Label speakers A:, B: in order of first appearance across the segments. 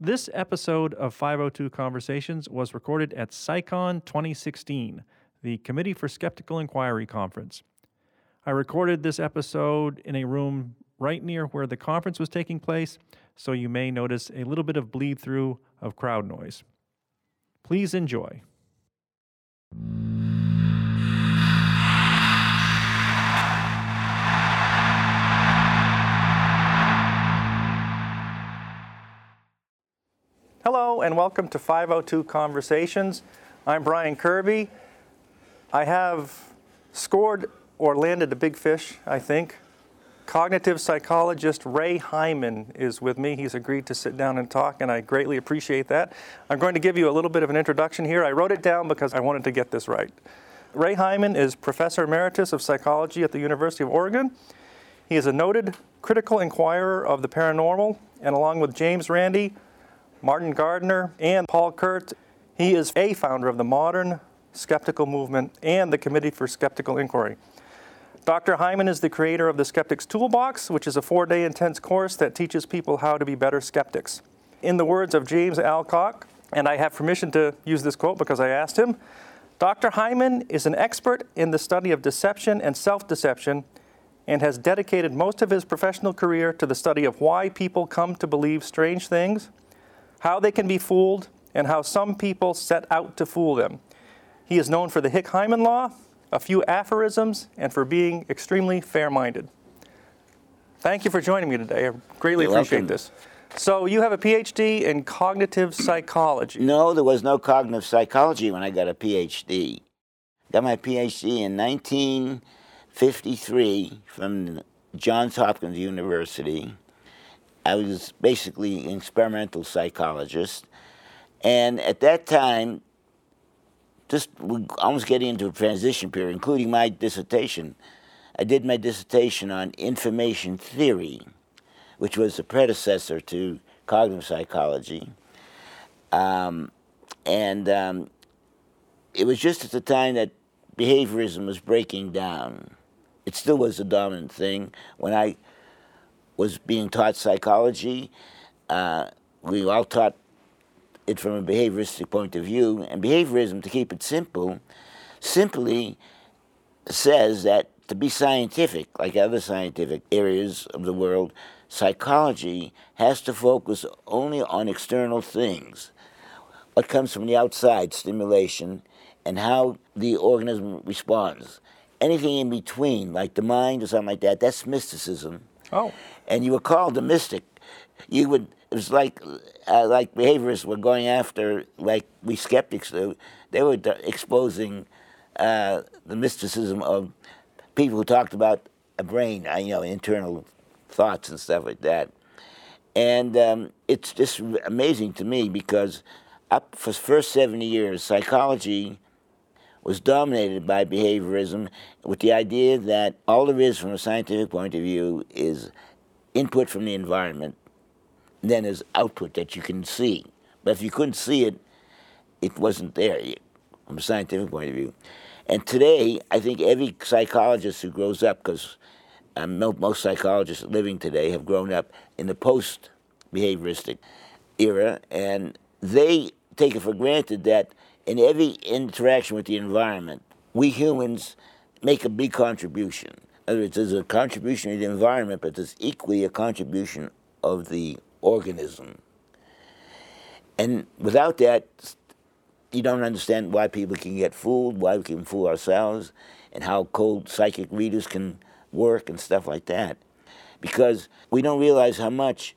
A: This episode of 502 Conversations was recorded at CSICon 2016, the Committee for Skeptical Inquiry Conference. I recorded this episode in a room right near where the conference was taking place, so you may notice a little bit of bleed through of crowd noise. Please enjoy. And welcome to 502 Conversations. I'm Brian Kirby. I have scored or landed a big fish, I think. Cognitive psychologist Ray Hyman is with me. He's agreed to sit down and talk, and I greatly appreciate that. I'm going to give you a little bit of an introduction here. I wrote it down because I wanted to get this right. Ray Hyman is Professor Emeritus of Psychology at the University of Oregon. He is a noted critical inquirer of the paranormal, and along with James Randi, Martin Gardner, and Paul Kurtz. He is a founder of the modern skeptical movement and the Committee for Skeptical Inquiry. Dr. Hyman is the creator of the Skeptics Toolbox, which is a four day intense course that teaches people how to be better skeptics. In the words of James Alcock, and I have permission to use this quote because I asked him Dr. Hyman is an expert in the study of deception and self deception and has dedicated most of his professional career to the study of why people come to believe strange things how they can be fooled, and how some people set out to fool them. He is known for the Hick Hyman Law, a few aphorisms, and for being extremely fair minded. Thank you for joining me today. I greatly
B: You're
A: appreciate
B: welcome.
A: this. So, you have a PhD in cognitive psychology.
B: No, there was no cognitive psychology when I got a PhD. Got my PhD in 1953 from Johns Hopkins University. I was basically an experimental psychologist. And at that time, just almost getting into a transition period, including my dissertation. I did my dissertation on information theory, which was the predecessor to cognitive psychology. Um, and um, it was just at the time that behaviorism was breaking down. It still was the dominant thing. When I was being taught psychology, uh, we all taught it from a behavioristic point of view. And behaviorism, to keep it simple, simply says that to be scientific, like other scientific areas of the world, psychology has to focus only on external things. What comes from the outside, stimulation, and how the organism responds. Anything in between, like the mind or something like that, that's mysticism.
A: Oh,
B: And you were called a mystic. You would, it was like, uh, like behaviorists were going after, like we skeptics they were d- exposing uh, the mysticism of people who talked about a brain, uh, you know, internal thoughts and stuff like that. And um, it's just amazing to me because up for the first 70 years, psychology was dominated by behaviorism with the idea that all there is from a scientific point of view is input from the environment, then there's output that you can see. But if you couldn't see it, it wasn't there from a scientific point of view. And today, I think every psychologist who grows up, because um, most psychologists living today have grown up in the post behavioristic era, and they take it for granted that in every interaction with the environment, we humans make a big contribution. Other words, there's a contribution of the environment, but there's equally a contribution of the organism. And without that, you don't understand why people can get fooled, why we can fool ourselves, and how cold psychic readers can work and stuff like that. Because we don't realize how much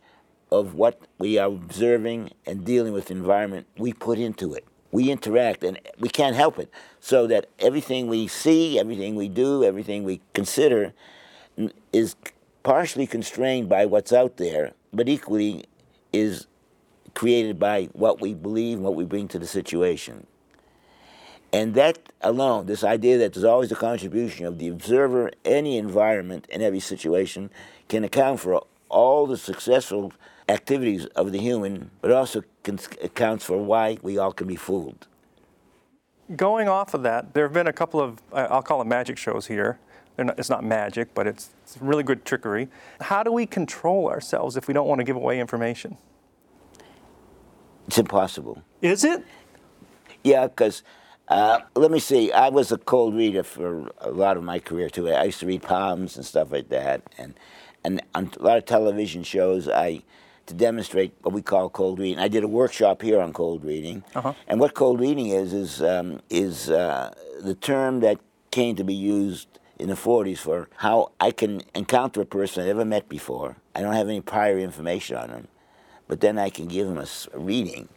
B: of what we are observing and dealing with the environment we put into it. We interact and we can't help it. So that everything we see, everything we do, everything we consider is partially constrained by what's out there, but equally is created by what we believe and what we bring to the situation. And that alone, this idea that there's always a contribution of the observer, any environment, in every situation, can account for all the successful activities of the human, but also accounts for why we all can be fooled.
A: going off of that, there have been a couple of, I'll call them magic shows here. Not, it's not magic, but it's, it's really good trickery. How do we control ourselves if we don't want to give away information?
B: It's impossible.
A: Is it?
B: Yeah, because uh, let me see. I was a cold reader for a lot of my career too. I used to read palms and stuff like that, and and on a lot of television shows, I to demonstrate what we call cold reading. I did a workshop here on cold reading,
A: Uh-huh.
B: and what cold reading is is um, is uh, the term that came to be used in the 40s for how I can encounter a person I've never met before. I don't have any prior information on them, but then I can give them a reading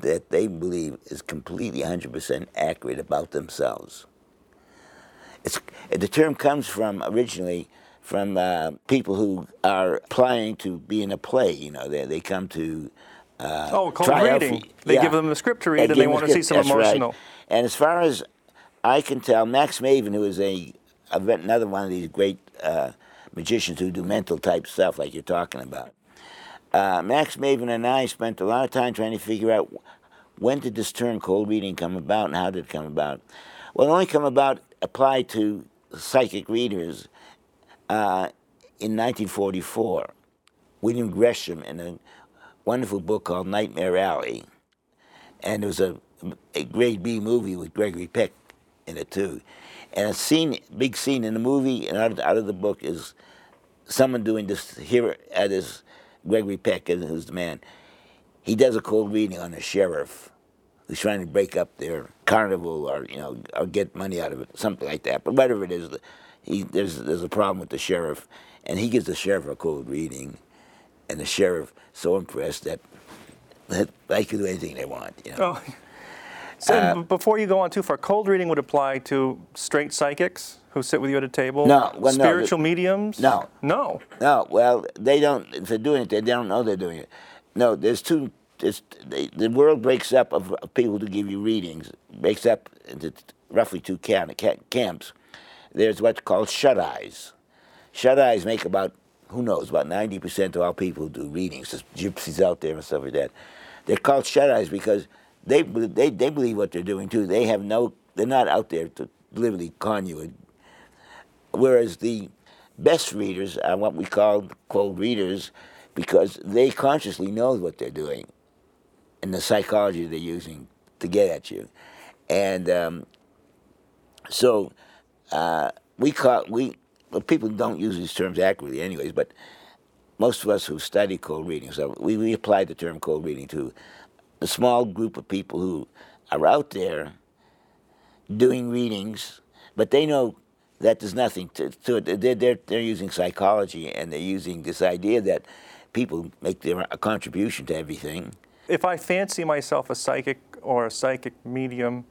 B: that they believe is completely 100% accurate about themselves. It's, the term comes from originally from uh, people who are applying to be in a play. You know, they, they come to uh,
A: Oh,
B: out
A: reading. They
B: yeah.
A: give them the script to read and they want to see some
B: that's right.
A: emotional.
B: And as far as I can tell, Max Maven, who is a, a another one of these great uh, magicians who do mental type stuff like you're talking about, uh, Max Maven and I spent a lot of time trying to figure out when did this term cold reading come about and how did it come about. Well, it only come about applied to psychic readers uh, in 1944. William Gresham in a wonderful book called Nightmare Alley, and there was a, a grade B movie with Gregory Peck in it too. And a scene, big scene in the movie and out of, out of the book is someone doing this here at his Gregory Peck, who's the man. He does a cold reading on a sheriff who's trying to break up their carnival or you know or get money out of it, something like that. But whatever it is, he, there's there's a problem with the sheriff, and he gives the sheriff a cold reading, and the sheriff so impressed that that they can do anything they want. You know.
A: Oh. So
B: Uh,
A: before you go on too far, cold reading would apply to straight psychics who sit with you at a table.
B: No, well, no,
A: spiritual mediums.
B: no.
A: no.
B: No, well, they don't. If they're doing it, they don't know they're doing it. No, there's two. There's, they, the world breaks up of, of people to give you readings. Breaks up into roughly two camp, camps. There's what's called shut eyes. Shut eyes make about who knows about ninety percent of all people who do readings. There's gypsies out there and stuff like that. They're called shut eyes because they they they believe what they're doing too. They have no. They're not out there to literally con you whereas the best readers are what we call cold readers because they consciously know what they're doing and the psychology they're using to get at you and um, so uh, we call we well, people don't use these terms accurately anyways but most of us who study cold reading so we, we apply the term cold reading to a small group of people who are out there doing readings, but they know that there's nothing to, to it. They're, they're, they're using psychology and they're using this idea that people make their a contribution to everything.
A: If I fancy myself a psychic or a psychic medium,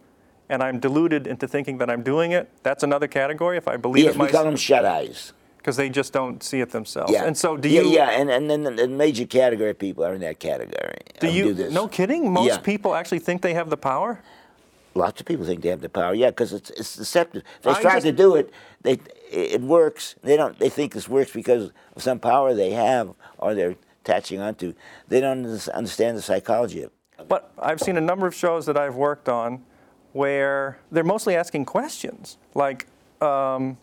A: and I'm deluded into thinking that I'm doing it, that's another category. If I believe
B: Yes,
A: it
B: we call them shut eyes.
A: because they just don't see it themselves.
B: Yeah.
A: And so, do
B: yeah,
A: you?
B: Yeah, and, and then the major category of people are in that category.
A: Do
B: of
A: you?
B: this.
A: No kidding. Most
B: Yeah.
A: people actually think they have the power.
B: Lots of people think they have the power. Yeah, because it's it's deceptive. They
A: I
B: try
A: just-
B: to do it. They it works. They don't. They think this works because of some power they have or they're attaching onto. They don't understand the psychology of. it.
A: But I've seen a number of shows that I've worked on where they're mostly asking questions like, um,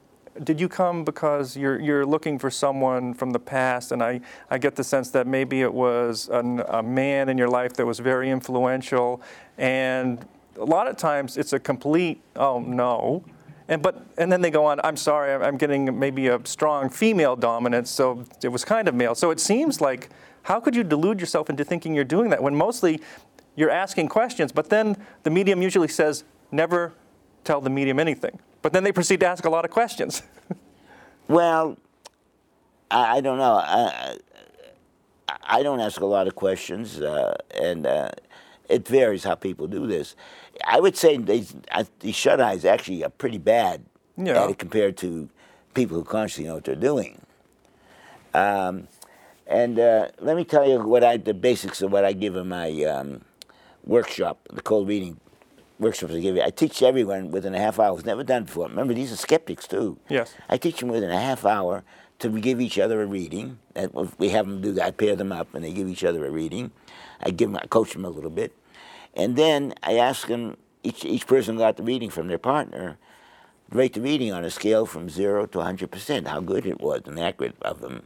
A: did you come because you're, you're looking for someone from the past? And I, I get the sense that maybe it was an, a man in your life that was very influential. And a lot of times it's a complete, oh no. And, but, and then they go on, I'm sorry, I'm- I'm getting maybe a strong female dominance, so it was kind of male. So it seems like, how could you delude yourself into thinking you're doing that when mostly you're asking questions, but then the medium usually says, never tell the medium anything. But then they proceed to ask a lot of questions.
B: Well, I, I don't know. I, I- don't ask a lot of questions, uh, and uh, it varies how people do this. I would say these, uh, these shut eyes actually are pretty bad
A: Yeah.
B: at it compared to people who consciously know what they're doing. Um, and uh, let me tell you what I the basics of what I give in my um, workshop, the cold reading workshops I give you. I teach everyone within a half hour. It's never done before. Remember, these are skeptics too.
A: Yes.
B: I teach them within a half hour to give each other a reading. That we have them do that. I pair them up and they give each other a reading. I give them, I coach them a little bit, and then I ask them. Each each person got the reading from their partner. Rate the reading on a scale from zero to 100 percent. How good it was and accurate of them.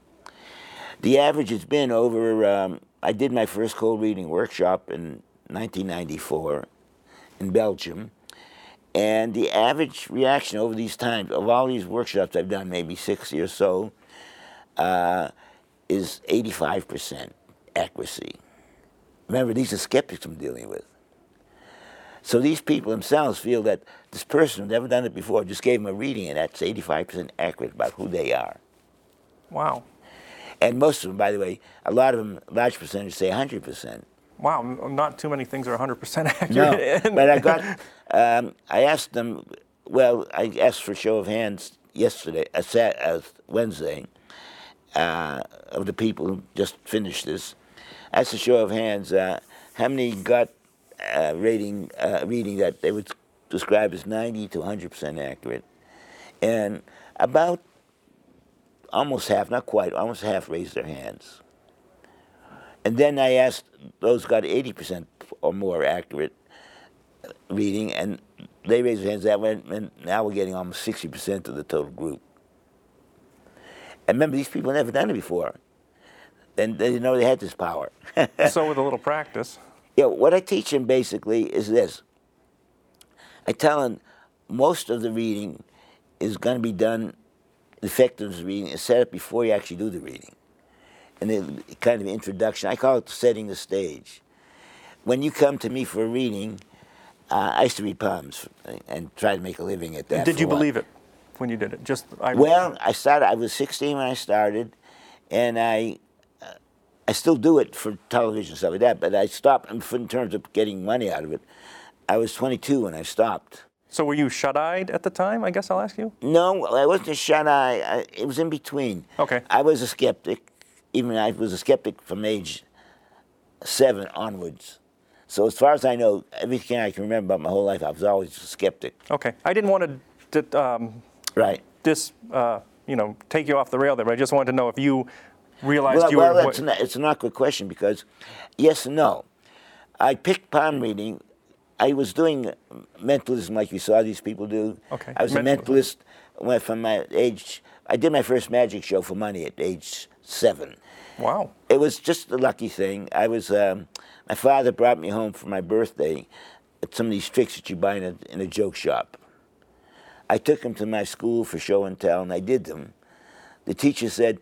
B: The average has been over. Um, I did my first cold reading workshop in 1994 in Belgium. And the average reaction over these times, of all these workshops I've done, maybe 60 or so, uh, is 85% accuracy. Remember, these are skeptics I'm dealing with. So these people themselves feel that this person who's never done it before just gave them a reading, and that's 85% accurate about who they are.
A: Wow.
B: And most of them, by the way, a lot of them, a large percentage say 100%.
A: Wow, not too many things are 100% accurate.
B: No, but I got, um, I asked them, well, I asked for show of hands yesterday, uh, Sat, uh, Wednesday, uh, of the people who just finished this. I asked a show of hands, uh, how many got uh, rating, uh, reading that they would describe as 90 to 100% accurate. And about almost half, not quite, almost half raised their hands. And then I asked those who got 80% or more accurate reading, and they raised their hands that way, and now we're getting almost 60% of the total group. And remember, these people never done it before. And they didn't know they had this power.
A: so with a little practice.
B: Yeah, what I teach them basically is this. I tell them most of the reading is going to be done, the effectiveness reading is set up before you actually do the reading. And kind of introduction, I call it setting the stage. When you come to me for a reading, uh, I used to read poems and try to make a living at that.
A: Did you believe it when you did it? Just I,
B: Well, I started. I was 16 when I started, and I, uh, I still do it for television stuff like that. But I stopped in terms of getting money out of it. I was 22 when I stopped.
A: So were you shut-eyed at the time? I guess I'll ask you.
B: No, I wasn't a shut eye. I, it was in between.
A: Okay.
B: I was a skeptic. Even I was a skeptic from age seven onwards. So as far as I know, everything I can remember about my whole life, I was always a skeptic.
A: Okay. I didn't want to d- um,
B: Right.
A: dis, uh, you know, take you off the rail there, but I just wanted to know if you realized
B: Well,
A: you
B: well
A: were.
B: that's an, it's an awkward question because, yes and no. I picked palm reading. I was doing mentalism like you saw these people do.
A: Okay,
B: I was a mentalist went from my age. I did my first magic show for money at age seven.
A: Wow.
B: It was just a lucky thing. I was. Um, my father brought me home for my birthday. At some of these tricks that you buy in a, in a joke shop. I took them to my school for show and tell, and I did them. The teacher said,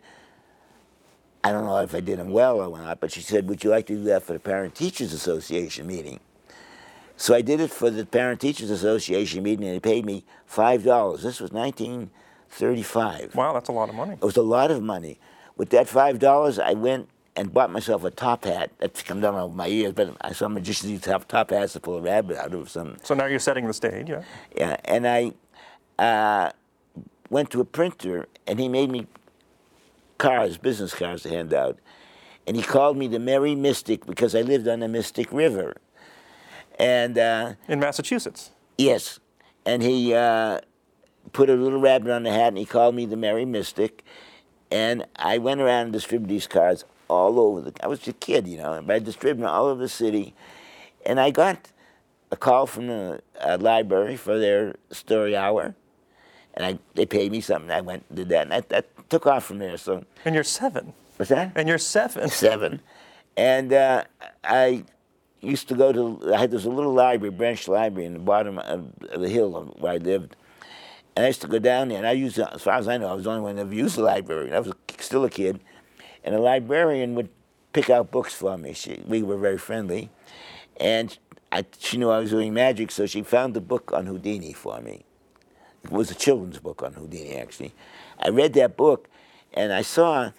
B: I don't know if I did them well or not, but she said, Would you like to do that for the Parent Teachers Association meeting? So I did it for the Parent Teachers Association meeting, and they paid me $5. This was 1935.
A: Wow, that's a lot of money.
B: It was a lot of money. With that five dollars, I went and bought myself a top hat. That's come down over my ears, but I saw magicians used to have top hats to pull a rabbit out of some.
A: So now you're setting the stage, yeah.
B: Yeah, and I uh, went to a printer, and he made me cards, business cards to hand out, and he called me the Merry Mystic because I lived on the Mystic River, and. Uh,
A: In Massachusetts.
B: Yes. And he uh, put a little rabbit on the hat and he called me the Merry Mystic. And I went around and distributed these cards all over the I was a kid, you know, but I distributed them all over the city. And I got a call from the uh, library for their story hour. And I, they paid me something. I went and did that. And that, that took off from there. So,
A: And you're seven.
B: what's that?
A: And you're seven.
B: seven, and uh, I used to go to. I had this little library, branch library, in the bottom of, of the hill where I lived, and I used to go down there. And I used, as far as I know, I was the only one that ever used the library. I was still a kid, and the librarian would pick out books for me. She, we were very friendly, and I, she knew I was doing magic, so she found the book on Houdini for me. It was a children's book on Houdini, actually. I read that book, and I saw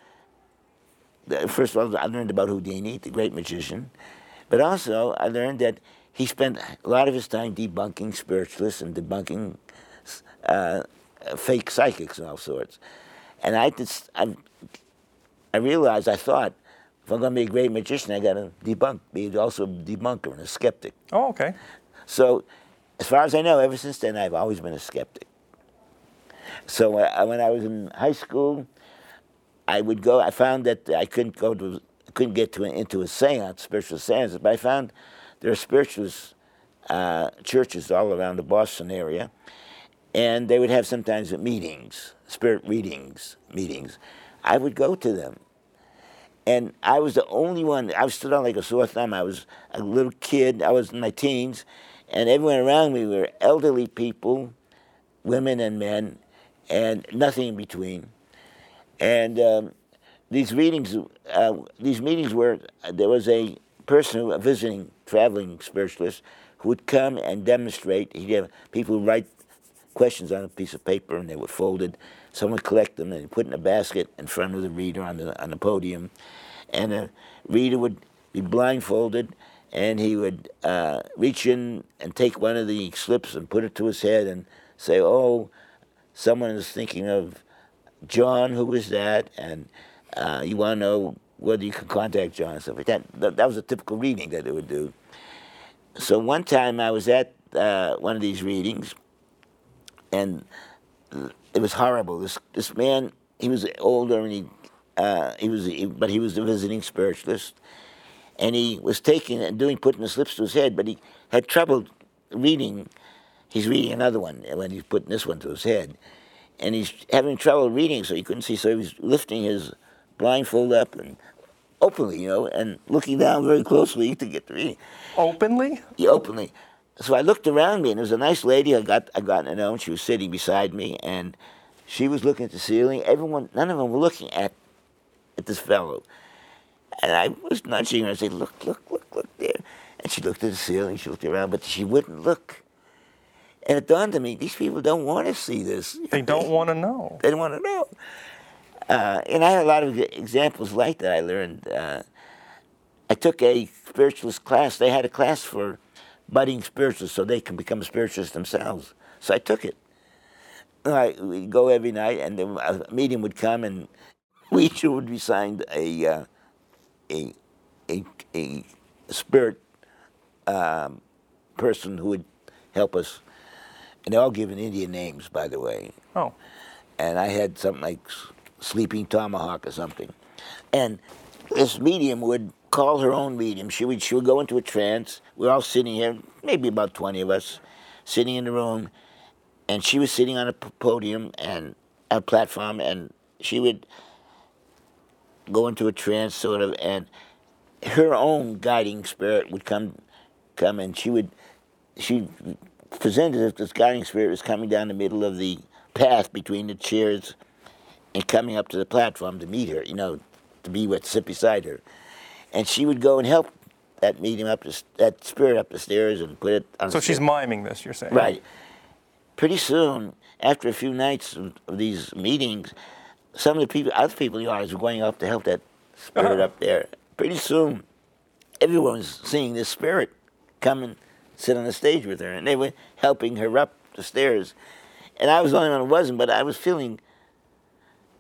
B: first of all, I learned about Houdini, the great magician, but also I learned that he spent a lot of his time debunking spiritualists and debunking uh, fake psychics and all sorts. And I just, I, I realized, I thought, if I'm going to be a great magician, I got to debunk, be also a debunker and a skeptic.
A: Oh, okay.
B: So, as far as I know, ever since then, I've always been a skeptic. So, uh, when I was in high school, I would go. I found that I couldn't go to, couldn't get to into a séance, spiritual séances, but I found there are spiritualist uh, churches all around the Boston area, and they would have sometimes meetings, spirit readings, meetings. I would go to them, And I was the only one. I was stood on like a sore thumb. I was a little kid. I was in my teens, and everyone around me were elderly people, women and men, and nothing in between. And um, these readings, uh, these meetings were there was a person, who, a visiting traveling spiritualist, who would come and demonstrate. He'd have people write questions on a piece of paper, and they were folded. Someone would collect them and put in a basket in front of the reader on the on the podium, and the reader would be blindfolded, and he would uh, reach in and take one of the slips and put it to his head and say, "Oh, someone is thinking of John. Who is that?" And uh, you want to know whether you can contact John and stuff like that. that. That was a typical reading that they would do. So one time I was at uh, one of these readings, and it was horrible. This this man, he was older and he uh, he was, but he was a visiting spiritualist, and he was taking and doing putting the slips to his head, but he had trouble reading. He's reading another one when he's putting this one to his head, and he's having trouble reading, so he couldn't see. So he was lifting his blindfold up and openly, you know, and looking down very closely to get the reading.
A: Openly?
B: Yeah, openly. So I looked around me, and there was a nice lady I got I got to know, and she was sitting beside me, and she was looking at the ceiling. Everyone, none of them were looking at at this fellow. And I was nudging her. I said, look, look, look, look there. And she looked at the ceiling. She looked around, but she wouldn't look. And it dawned on me, these people don't want to see this.
A: They don't want to know.
B: They don't want to know. Uh, and I had a lot of examples like that I learned. Uh, I took a spiritualist class. They had a class for budding spiritualists so they can become spiritualists themselves. So I took it. I, we'd go every night, and a medium would come, and we each would be signed a, uh, a, a, a spirit um, person who would help us. And they're all given Indian names, by the way.
A: Oh.
B: And I had something like Sleeping Tomahawk or something. And this medium would call her own medium. She would, she would go into a trance. We're all sitting here, maybe about 20 of us, sitting in the room. And she was sitting on a podium and a platform, and she would go into a trance sort of, and her own guiding spirit would come, come, and she would, she presented as this guiding spirit was coming down the middle of the path between the chairs and coming up to the platform to meet her, you know, to be with sit beside her, and she would go and help that medium up the, that spirit up the stairs and put it on.
A: So she's miming this, you're saying?
B: Right. Pretty soon, after a few nights of, of these meetings, some of the people, other people in the audience were going up to help that spirit
A: Uh-huh.
B: up there. Pretty soon, everyone was seeing this spirit come and sit on the stage with her, and they were helping her up the stairs. And I was the only one who wasn't, but I was feeling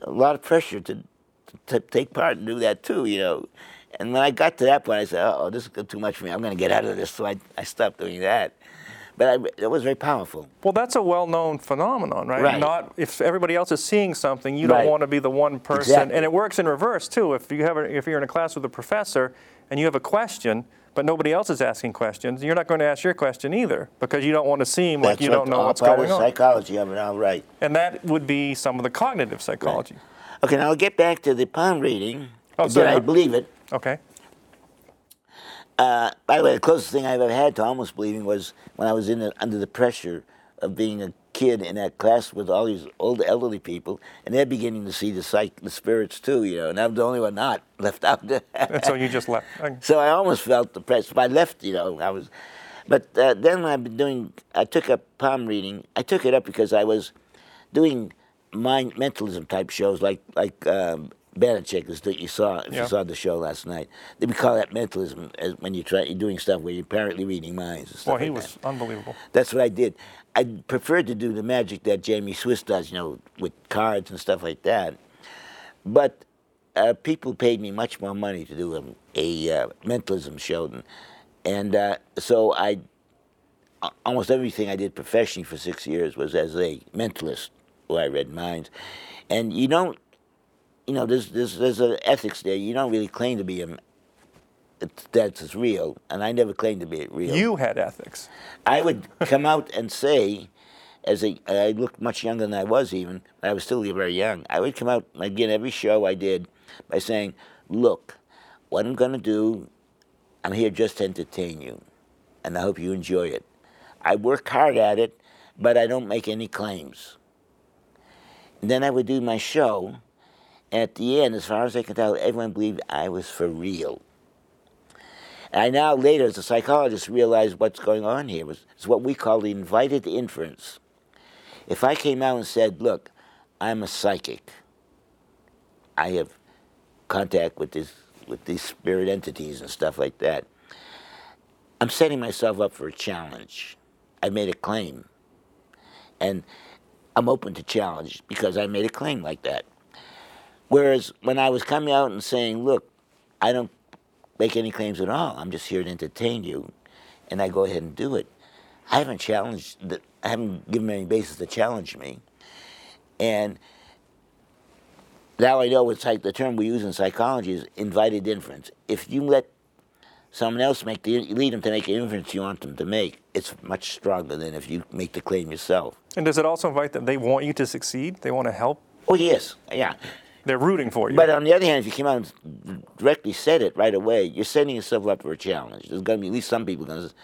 B: a lot of pressure to, to, take part and do that too, you know. And when I got to that point, I said, "Oh, this is too much for me. I'm going to get out of this." So I, I stopped doing that. But I, it was very powerful.
A: Well, that's a well-known phenomenon, right?
B: Right.
A: Not if everybody else is seeing something, you don't want to be the one person.
B: Exactly.
A: And it works in reverse too. If you have, a, if you're in a class with a professor and you have a question, but nobody else is asking questions, you're not going to ask your question either because you don't want to seem like you don't know
B: all
A: what's
B: part
A: going
B: of
A: on.
B: psychology of it, all right.
A: And that would be some of the cognitive psychology.
B: Okay, now I'll get back to the palm reading.
A: Oh,
B: Did
A: sorry.
B: I believe it?
A: Okay.
B: Uh, by the way, the closest thing I've ever had to almost believing was when I was in the, under the pressure of being a kid in that class with all these old elderly people, and they're beginning to see the psych, the spirits too, you know, and I'm the only one not left out.
A: And so you just left.
B: So I almost felt depressed. But I left, you know, I was. But uh, then when I've been doing, I took up palm reading. I took it up because I was doing mind mentalism type shows like like um, Banachek is that you saw if
A: Yeah.
B: you saw the show last night. They would call that mentalism as when you try you're doing stuff where you're apparently reading minds and stuff.
A: Well, he
B: like
A: was
B: that.
A: unbelievable.
B: That's what I did. I preferred to do the magic that Jamy Swiss does, you know, with cards and stuff like that. But uh, people paid me much more money to do a, a uh, mentalism show, and, and uh, so I, almost everything I did professionally for six years was as a mentalist, where I read minds, and you don't, you know, there's there's there's an ethics there. You don't really claim to be a it's- that's real, and I never claimed to be real.
A: You had ethics.
B: I would come out and say, as a, I looked much younger than I was even, but I was still very young. I would come out again every show I did by saying, look, what I'm going to do, I'm here just to entertain you, and I hope you enjoy it. I work hard at it, but I don't make any claims. And then I would do my show. At the end, as far as I can tell, everyone believed I was for real. And I now, later, as a psychologist, realized what's going on here was it's what we call the invited inference. If I came out and said, "Look, I'm a psychic. I have contact with this with these spirit entities and stuff like that," I'm setting myself up for a challenge. I made a claim, and I'm open to challenge because I made a claim like that. Whereas when I was coming out and saying, "Look, I don't make any claims at all. I'm just here to entertain you, and I go ahead and do it. I haven't challenged. The, I haven't given any basis to challenge me, and now I know it's like the term we use in psychology is invited inference. If you let someone else make the lead them to make the inference you want them to make, it's much stronger than if you make the claim yourself.
A: And does it also invite that they want you to succeed? They want to help?
B: Oh yes, yeah.
A: They're rooting for you.
B: But on the other hand, if you came out and directly said it right away, you're setting yourself up for a challenge. There's going to be at least some people going to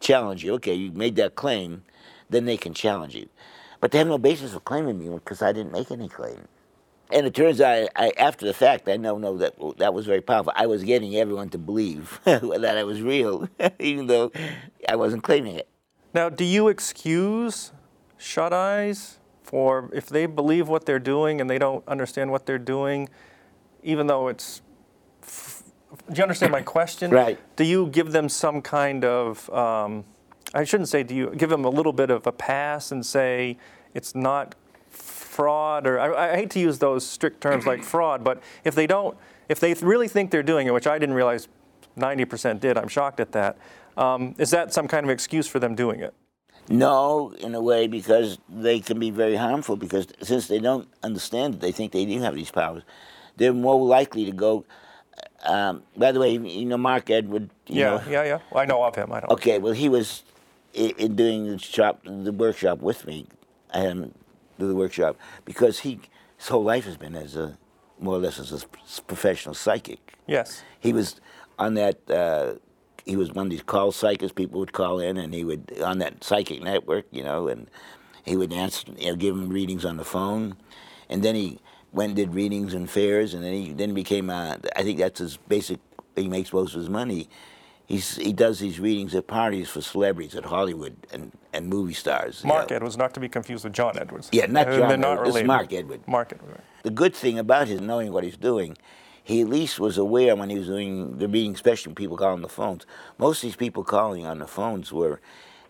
B: challenge you. Okay, you made that claim, then they can challenge you. But they have no basis for claiming me because I didn't make any claim. And it turns out, I, after the fact, I know, know that that was very powerful. I was getting everyone to believe that I was real, even though I wasn't claiming it.
A: Now, do you excuse shut eyes for if they believe what they're doing and they don't understand what they're doing, even though it's. Do you understand my question?
B: Right.
A: Do you give them some kind of. Um, I shouldn't say do you give them a little bit of a pass and say it's not fraud or I, I hate to use those strict terms like fraud, but if they don't, if they really think they're doing it, which I didn't realize 90% did, I'm shocked at that. Um, is that some kind of excuse for them doing it?
B: No, in a way, because they can be very harmful. Because since they don't understand it, they think they do have these powers. They're more likely to go. Um, by the way, you know Mark Edward.
A: yeah,
B: know?
A: yeah, yeah. Well, I know of him. I don't.
B: Okay, well, he was in, in doing the shop, the workshop with me. I had him do the workshop because he his whole life has been as a more or less as a professional psychic.
A: Yes.
B: He was on that. Uh, he was one of these call psychics. People would call in, and he would on that psychic network, you know, and he would answer, you know, give them readings on the phone, and then he went and did readings and fairs, and then he then became. A, I think that's his basic. He makes most of his money. He's, he does these readings at parties for celebrities at Hollywood and, and movie stars.
A: Mark Edwards, not to be confused with John Edwards.
B: Yeah, not uh,
A: They're
B: John.
A: not
B: Edwards. This is
A: related.
B: Mark Edward.
A: Mark Edwards.
B: The good thing about his knowing what he's doing, he at least was aware when he was doing the reading, especially when people calling on the phones. Most of these people calling on the phones were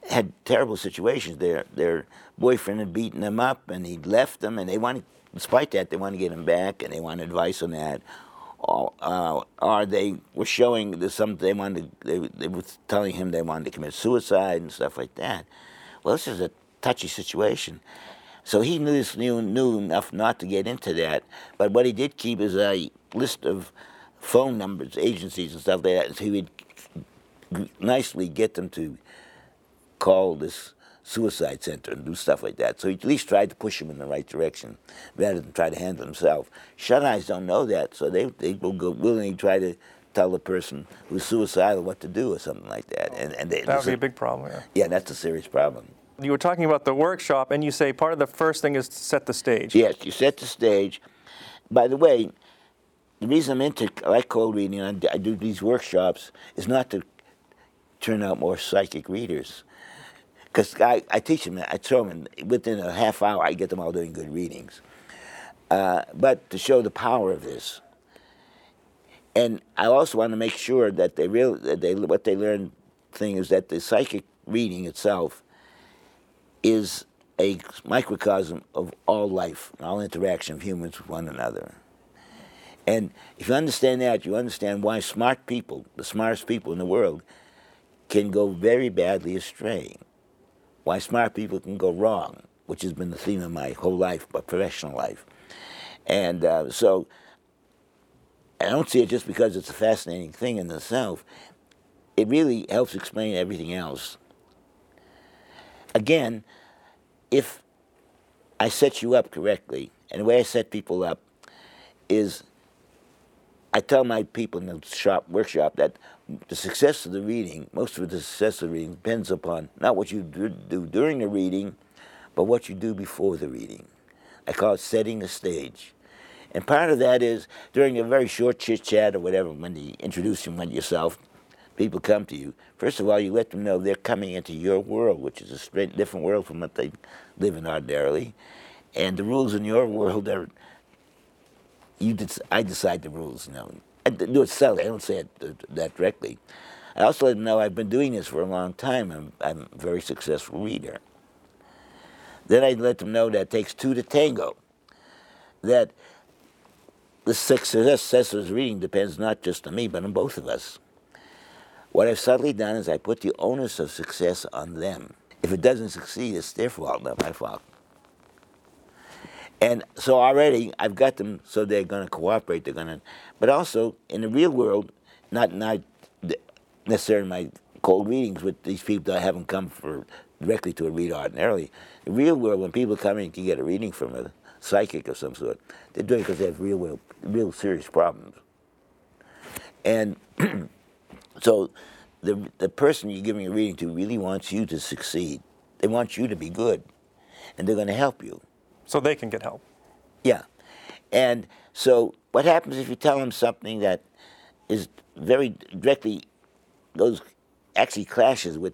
B: had terrible situations. Their their boyfriend had beaten them up, and he'd left them, and they wanted, despite that, they wanted to get him back, and they wanted advice on that. Or, uh, or they were showing there's some they wanted. They, they were telling him they wanted to commit suicide and stuff like that. Well, this is a touchy situation. So he knew knew, knew enough not to get into that. But what he did keep is a list of phone numbers, agencies and stuff like that. So he would nicely get them to call this suicide center and do stuff like that. So he at least tried to push them in the right direction rather than try to handle himself. Shut eyes don't know that, so they, they will go willingly try to tell the person who's suicidal what to do or something like that. And, and they,
A: That would be a big problem. Yeah.
B: yeah, that's a serious problem.
A: You were talking about the workshop, and you say part of the first thing is to set the stage.
B: Yes, you set the stage. By the way, the reason I'm into I like cold reading and I do these workshops is not to turn out more psychic readers. Because I, I teach them, I show them within a half hour, I get them all doing good readings. Uh, but to show the power of this. And I also want to make sure that they real that they what they learn thing is that the psychic reading itself is a microcosm of all life, all interaction of humans with one another. And if you understand that, you understand why smart people, the smartest people in the world, can go very badly astray. Why smart people can go wrong, which has been the theme of my whole life, my professional life. And uh, so I don't see it just because it's a fascinating thing in itself. It really helps explain everything else. Again, if I set you up correctly, and the way I set people up is I tell my people in the shop workshop that the success of the reading, most of the success of the reading, depends upon not what you do, during the reading, but what you do before the reading. I call it setting the stage. And part of that is during a very short chit chat or whatever, when you introduce yourself, people come to you. First of all, you let them know they're coming into your world, which is a different world from what they live in ordinarily. And the rules in your world are, you I decide the rules, you know. I do it subtly, I don't say it uh, that directly. I also let them know I've been doing this for a long time. I'm, I'm a very successful reader. Then I let them know that it takes two to tango. That the success of this reading depends not just on me, but on both of us. What I've subtly done is I put the onus of success on them. If it doesn't succeed, it's their fault, not my fault. And so already I've got them so they're going to cooperate. They're going to, but also in the real world, not not necessarily my cold readings with these people that haven't come for directly to a reader ordinarily. The real world, when people come in to get a reading from a psychic of some sort, they're doing it because they have real, real, real serious problems. And so the, the person you're giving a reading to really wants you to succeed. They want you to be good, and they're going to help you.
A: So they can get help.
B: Yeah. And so what happens if you tell them something that is very directly goes actually clashes with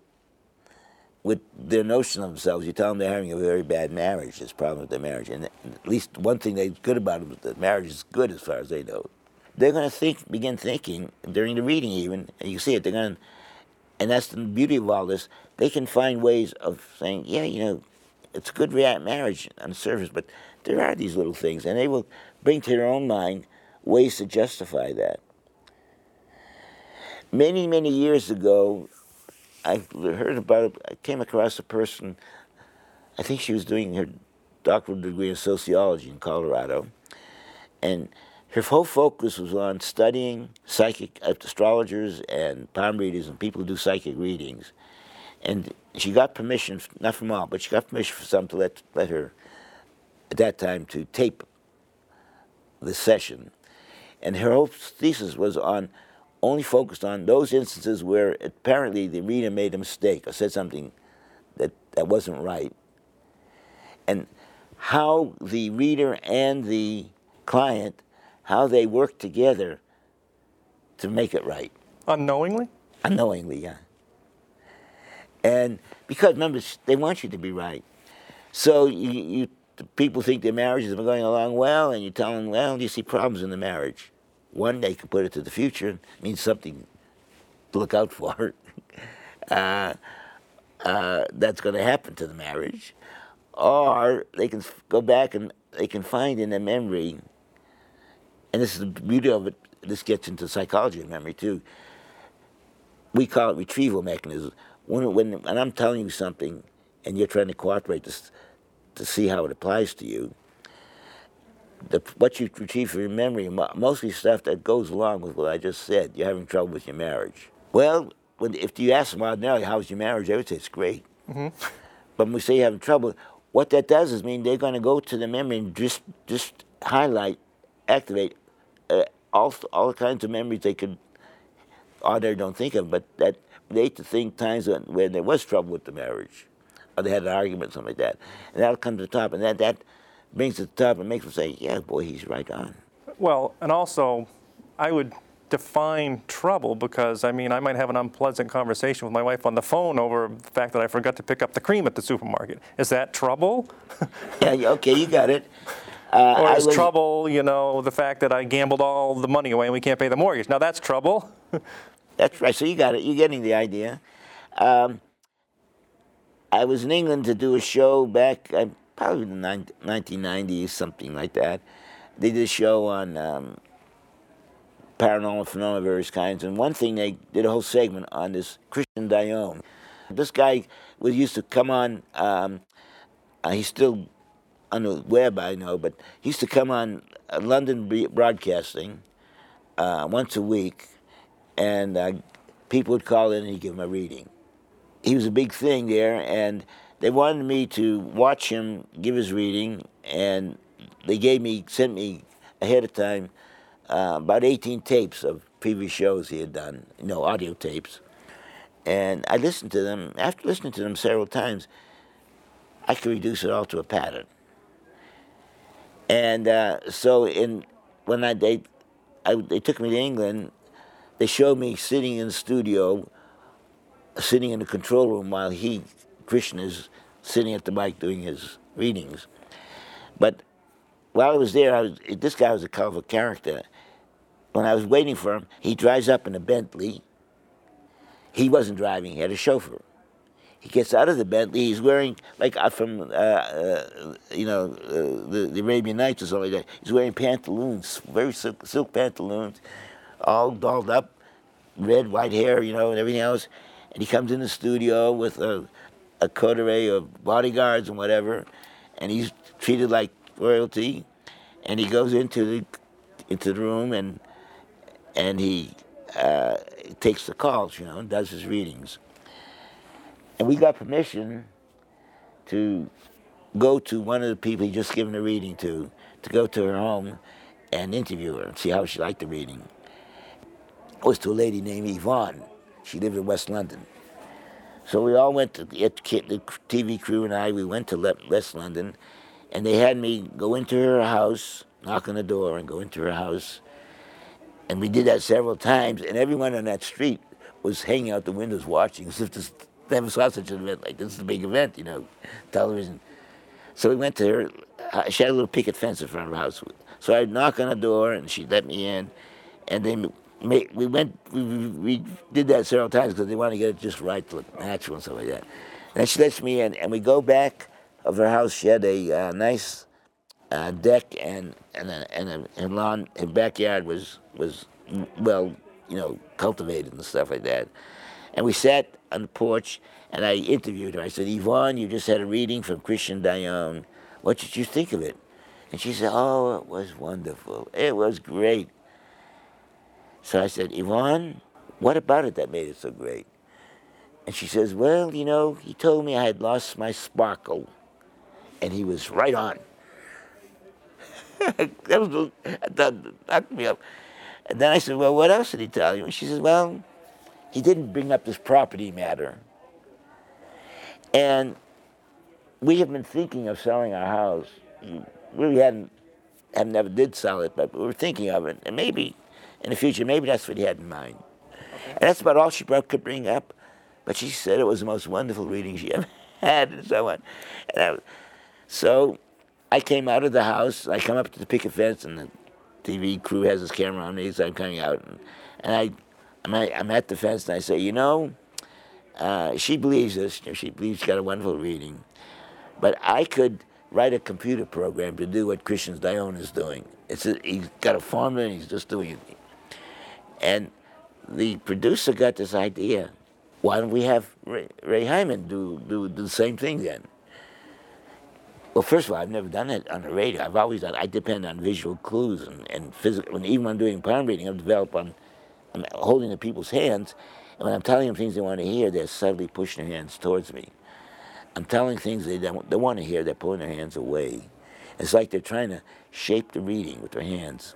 B: with their notion of themselves, you tell them they're having a very bad marriage. A problem with their marriage, and at least one thing that's good about it is that marriage is good as far as they know. They're going to think, begin thinking during the reading, even, and you see it. They're going, to, and that's the beauty of all this. They can find ways of saying, yeah, you know, it's a good marriage on the surface, but there are these little things, and they will bring to their own mind ways to justify that. Many, many years ago, I heard about. I came across a person. I think she was doing her doctoral degree in sociology in Colorado, and her whole focus was on studying psychic astrologers and palm readers and people who do psychic readings. And she got permission, not from all, but she got permission for some to let let her at that time to tape the session. And her whole thesis was on only focused on those instances where apparently the reader made a mistake or said something that, that wasn't right. And how the reader and the client, how they work together to make it right.
A: Unknowingly?
B: Unknowingly, yeah. And because remember, they want you to be right. So you, you people think their marriage is going along well, and you tell them, well, you see problems in the marriage. One, they could put it to the future, it means something to look out for. uh, uh, that's going to happen to the marriage. Or they can go back and they can find in their memory, and this is the beauty of it, this gets into psychology of memory too. We call it retrieval mechanism. When, when, when I'm telling you something and you're trying to cooperate to, to see how it applies to you, the, what you retrieve from your memory, mostly stuff that goes along with what I just said. You're having trouble with your marriage. Well, when, if you ask them ordinarily, how's your marriage, they would say it's great. Mm-hmm. But when we say you're having trouble, what that does is mean they're going to go to the memory and just, just highlight, activate uh, all, all kinds of memories they could ordinarily don't think of, but that they to think times when, when there was trouble with the marriage, or they had an argument, something like that. And that'll come to the top. And that, that brings it to the top and makes them say, yeah, boy, he's right on.
A: Well, and also, I would define trouble because I mean I might have an unpleasant conversation with my wife on the phone over the fact that I forgot to pick up the cream at the supermarket. Is that trouble?
B: yeah, okay, you got it.
A: Uh, or is was, trouble, you know, the fact that I gambled all the money away and we can't pay the mortgage? Now that's trouble.
B: that's right. So you got it. You're getting the idea. Um, I was in England to do a show back. I probably the 1990s, something like that. They did a show on um, paranormal phenomena of various kinds, and one thing they did a whole segment on this Christian Dione. This guy was used to come on. Um, uh, he's still on the web, I know, but he used to come on uh, London Broadcasting uh, once a week, and uh, people would call in and he'd give them a reading. He was a big thing there, and they wanted me to watch him give his reading, and they gave me, sent me ahead of time uh, about 18 tapes of previous shows he had done, you know, audio tapes. And I listened to them. After listening to them several times, I could reduce it all to a pattern. And uh, so, in when I they, I, they took me to England, they showed me sitting in the studio, sitting in the control room while he, Christian, is sitting at the mic doing his readings. But while I was there, I was, this guy was a a character. When I was waiting for him, he drives up in a Bentley. He wasn't driving; he had a chauffeur. He gets out of the Bentley. He's wearing like uh, from uh, uh, you know uh, the, the Arabian Nights or something like that. He's wearing pantaloons, very silk, silk pantaloons, all dolled up, red, white hair, you know, and everything else. And he comes in the studio with a, a coterie of bodyguards and whatever, and he's treated like royalty. And he goes into the into the room and and he uh, takes the calls, you know, and does his readings. And we got permission to go to one of the people he just given a reading to, to go to her home and interview her and see how she liked the reading. Was to a lady named Yvonne. She lived in West London. So we all went to, the TV crew and I, we went to West London, and they had me go into her house, knock on the door, and go into her house. And we did that several times, and everyone on that street was hanging out the windows watching as if this never saw such an event. Like, this is a big event, you know, television. So we went to her. Uh, she had a little picket fence in front of her house. So I'd knock on the door, and she let me in. And then we went, we, we did that several times because they wanted to get it just right to look natural and stuff like that. And then she lets me in, and we go back of her house. She had a uh, nice uh, deck and and a, and a, and lawn. Her backyard was was well, you know, cultivated and stuff like that. And we sat on the porch, and I interviewed her. I said, Yvonne, you just had a reading from Christian Dion. What did you think of it? And she said, Oh, it was wonderful. It was great. So I said, Yvonne, what about it that made it so great? And she says, Well, you know, he told me I had lost my sparkle. And he was right on. that was that knocked me up. And then I said, Well, what else did he tell you? And she says, Well, he didn't bring up this property matter. And we have been thinking of selling our house. We hadn't, have never did sell it, but we were thinking of it. And maybe in the future, maybe that's what he had in mind. Okay. And that's about all she brought, could bring up. But she said it was the most wonderful reading she ever had, and so on. And I, so I came out of the house. I come up to the picket fence, and the TV crew has his camera on me, so I'm coming out, and, and I I'm at, I'm at the fence and I say, you know, uh, she believes this. She believes she's got a wonderful reading. But I could write a computer program to do what Christian's Dion is doing. It's a, he's got a formula and he's just doing it. And the producer got this idea. Why don't we have Ray, Ray Hyman do, do, do the same thing then? Well, first of all, I've never done it on the radio. I've always done. I depend on visual clues and, and physical. And even when I'm doing palm reading, I've developed on I'm holding the people's hands, and when I'm telling them things they want to hear, they're subtly pushing their hands towards me. I'm telling things they don't, they want to hear, they're pulling their hands away. It's like they're trying to shape the reading with their hands.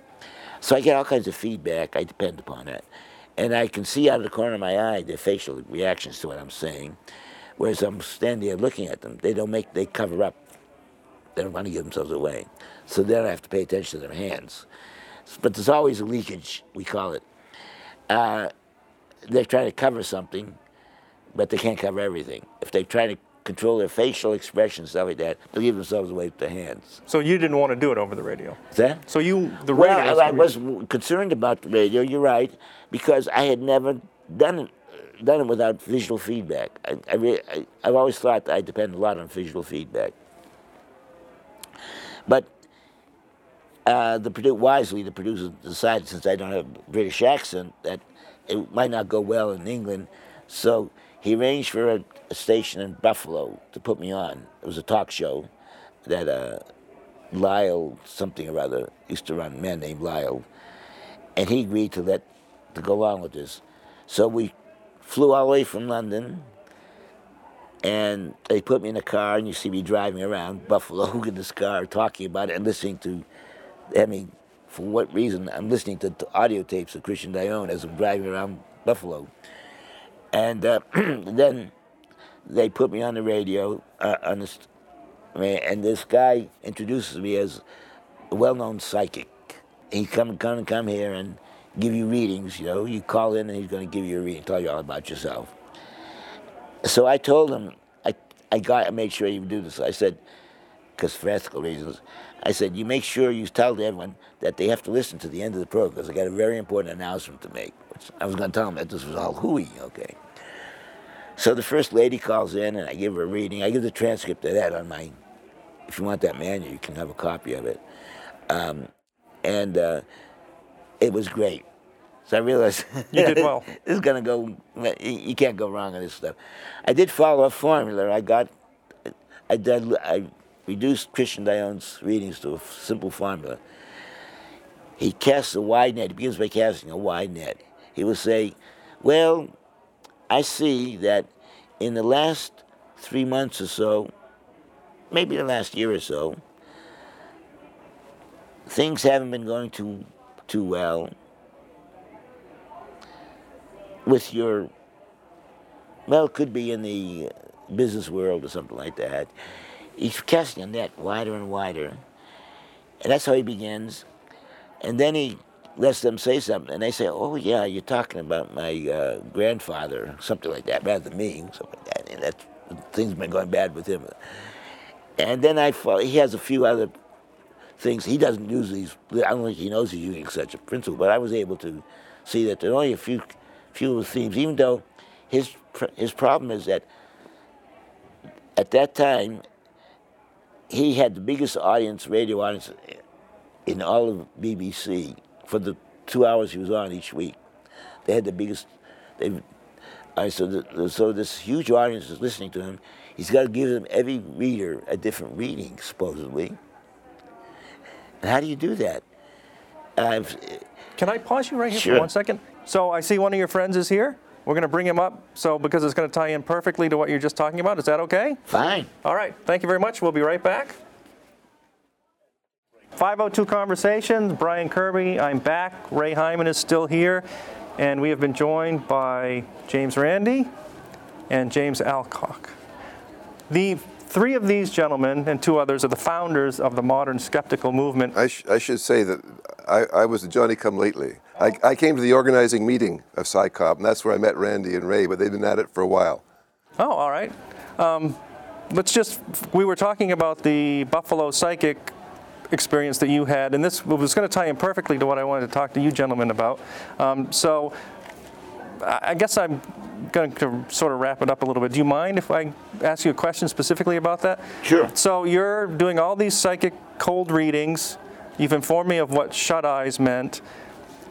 B: So I get all kinds of feedback. I depend upon that. And I can see out of the corner of my eye their facial reactions to what I'm saying. Whereas I'm standing there looking at them, they don't make, they cover up. They don't want to give themselves away. So then I have to pay attention to their hands. But there's always a leakage, we call it, uh, they try to cover something, but they can't cover everything. If they try to control their facial expressions, stuff like that, they'll give themselves away with their hands.
A: So you didn't want to do it over the radio?
B: Is that?
A: So you, the radio.
B: Well, I, was concerned about the radio. You're right, because I had never done it done it without visual feedback. I, I, really, I, have always thought I depend a lot on visual feedback. But uh, the wisely, the producer decided, since I don't have a British accent, that it might not go well in England. So he arranged for a, a station in Buffalo to put me on. It was a talk show that uh, Lyle something or other used to run, a man named Lyle, and he agreed to let to go along with this. So we flew all the way from London, and they put me in a car, and you see me driving around Buffalo in this car, talking about it and listening to I mean, for what reason, I'm listening to t- audio tapes of Christian Dion as I'm driving around Buffalo. And uh, then they put me on the radio uh, on this, and this guy introduces me as a well-known psychic. He come come come here and give you readings. You know, you call in and he's going to give you a reading, tell you all about yourself. So I told him, I I got I made sure you do this. I said, because for ethical reasons, I said you make sure you tell everyone that they have to listen to the end of the program because I got a very important announcement to make. Which I was going to tell them that this was all hooey, okay. So the first lady calls in and I give her a reading. I give the transcript of that on my. If you want that manual, you can have a copy of it. Um, and uh, it was great. So I realized
A: you did well.
B: this is gonna go. You can't go wrong on this stuff. I did follow a formula. I got. I did. I reduced Christian Dion's readings to a simple formula. He casts a wide net. He begins by casting a wide net. He will say, "Well, I see that in the last three months or so, maybe the last year or so, things haven't been going too too well with your well it could be in the business world or something like that. He's casting a net wider and wider and that's how he begins. And then he lets them say something and they say oh yeah you're talking about my uh, grandfather something like that rather than me something like that and that things been going bad with him and then I follow, he has a few other things. He doesn't use these. I don't think he knows he's using such a principle. But I was able to see that there are only a few few themes. Even though his his problem is that at that time he had the biggest audience, radio audience, in all of BBC for the two hours he was on each week. They had the biggest. They, uh, so, the, so this huge audience is listening to him. He's got to give them every reader a different reading, supposedly. And how do you do that? I've,
A: Can I pause you right here
B: Sure.
A: for one second? So I see one of your friends is here. We're going to bring him up. So because it's going to tie in perfectly to what you're just talking about. Is that okay?
B: fine.
A: All right. Thank you very much. We'll be right back. 502 Conversations, Brian Kirby. I'm back. Ray Hyman is still here. And we have been joined by James Randi and James Alcock. The three of these gentlemen and two others are the founders of the modern skeptical movement.
C: I, sh- I should say that I, I was a Johnny come lately. I, I came to the organizing meeting of CSICOP, and that's where I met Randi and Ray, but they've been at it for a while.
A: Oh, all right. Um, let's just, we were talking about the Buffalo Psychic experience that you had, and this was going to tie in perfectly to what I wanted to talk to you gentlemen about. Um, so I I guess I'm going to sort of wrap it up a little bit. Do you mind if I ask you a question specifically about that?
B: Sure.
A: So you're doing all these psychic cold readings. You've informed me of what shut eyes meant,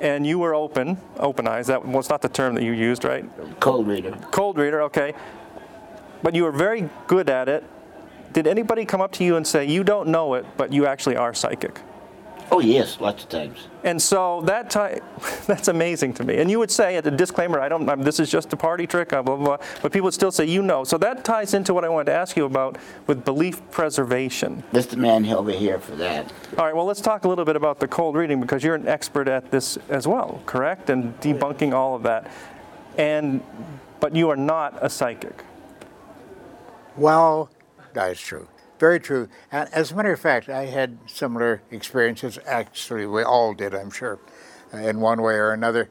A: and you were open, open eyes. That was not the term that you used, right?
B: Cold reader.
A: Cold reader, okay. But you were very good at it. Did anybody come up to you and say, you don't know it, but you actually are psychic?
B: Oh yes, lots of times.
A: And so that time, that's amazing to me. And you would say at the disclaimer, I don't, I'm, this is just a party trick, uh, blah, blah, blah. But people would still say, you know. So that ties into what I wanted to ask you about with belief preservation.
B: That's the man be here for that.
A: All right, well, let's talk a little bit about the cold reading because you're an expert at this as well, correct? And debunking all of that. And, but you are not a psychic.
D: Well, that's true. Very true. And as a matter of fact, I had similar experiences. Actually, we all did, I'm sure, uh, in one way or another.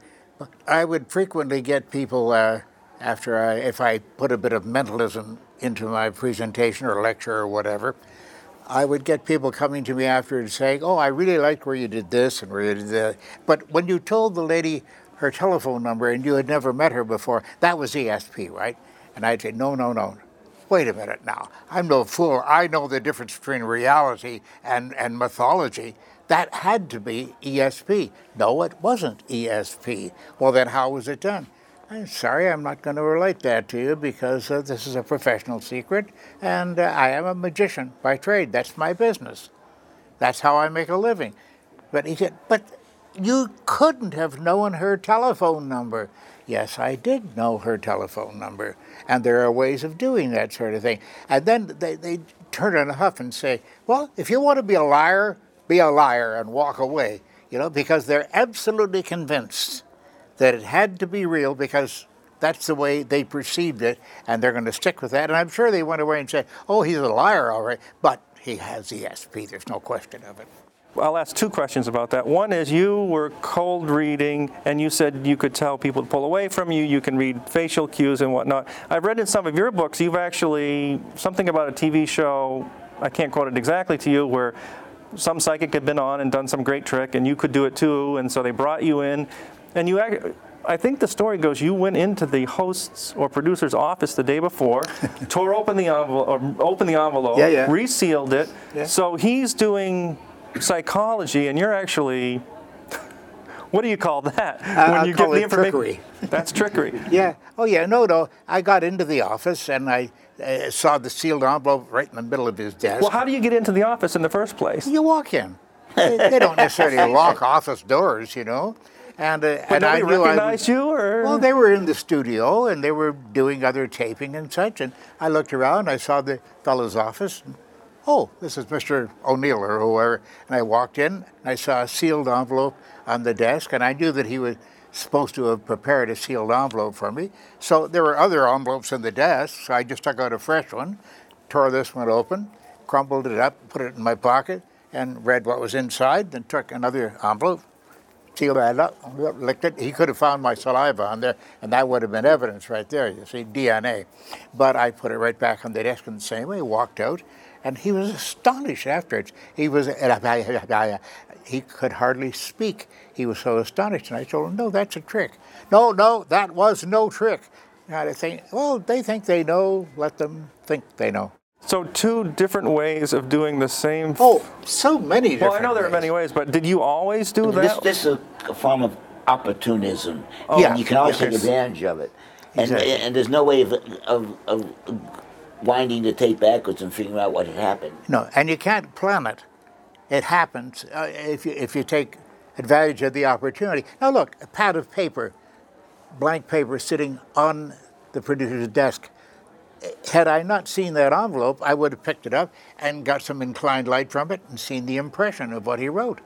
D: I would frequently get people uh, after I, if I put a bit of mentalism into my presentation or lecture or whatever, I would get people coming to me after and saying, "Oh, I really liked where you did this and where you did that." But when you told the lady her telephone number and you had never met her before, that was ESP, right? And I'd say, "No, no, no. Wait a minute now. I'm no fool. I know the difference between reality and, and mythology. That had to be ESP. No, it wasn't ESP. Well, then how was it done? I'm sorry, I'm not going to relate that to you because uh, this is a professional secret, and uh, I am a magician by trade. That's my business. That's how I make a living. But he said, but you couldn't have known her telephone number. Yes, I did know her telephone number. And there are ways of doing that sort of thing. And then they, they turn in a huff and say, well, if you want to be a liar, be a liar and walk away. you know, because they're absolutely convinced that it had to be real because that's the way they perceived it, and they're going to stick with that. And I'm sure they went away and said, "Oh, he's a liar, all right," but he has ESP. There's no question of it.
A: I'll ask two questions about that. One is you were cold reading, and you said you could tell people to pull away from you. You can read facial cues and whatnot. I've read in some of your books you've actually something about a TV show. I can't quote it exactly to you where some psychic had been on and done some great trick, and you could do it too. And so they brought you in, and you. I think the story goes you went into the host's or producer's office the day before, tore open the envelope, um, opened the envelope,
D: Yeah, yeah.
A: resealed it.
D: Yeah.
A: So he's doing psychology, and you're actually. What do you call that?
D: I'll call it trickery.
A: That's trickery.
D: Yeah. Oh, yeah. No, no. I got into the office and I uh, saw the sealed envelope right in the middle of his desk.
A: Well, how do you get into the office in the first place?
D: you walk in. They, they don't necessarily lock office doors, you know. And uh, and I knew I
A: you, or
D: Well, they were in the studio and they were doing other taping and such. And I looked around, I saw the fellow's office. And, oh, this is Mr. O'Neill or whoever. And I walked in and I saw a sealed envelope on the desk. And I knew that he was supposed to have prepared a sealed envelope for me. So there were other envelopes in the desk. So I just took out a fresh one, tore this one open, crumpled it up, put it in my pocket, and read what was inside. Then took another envelope, sealed that up, licked it. He could have found my saliva on there, and that would have been evidence right there, you see, DNA. But I put it right back on the desk in the same way, walked out, and he was astonished afterwards. He was, he could hardly speak. He was so astonished, and I told him, no, that's a trick. No, no, that was no trick. And I think, well, they think they know, let them think they know.
A: so two different ways of doing the same.
D: Oh, so many different
A: well, I know there are many ways, but did you always do
B: This,
A: that?
B: this is a form of opportunism.
D: Oh, yeah.
B: And you can always take advantage of it. And,
D: Exactly.
B: and there's no way of, of, of winding the tape backwards and figuring out what had happened.
D: No, and you can't plan it. It happens uh, if, you, if you take advantage of the opportunity. Now, look, a pad of paper, blank paper sitting on the producer's desk. Had I not seen that envelope, I would have picked it up and got some inclined light from it and seen the impression of what he wrote.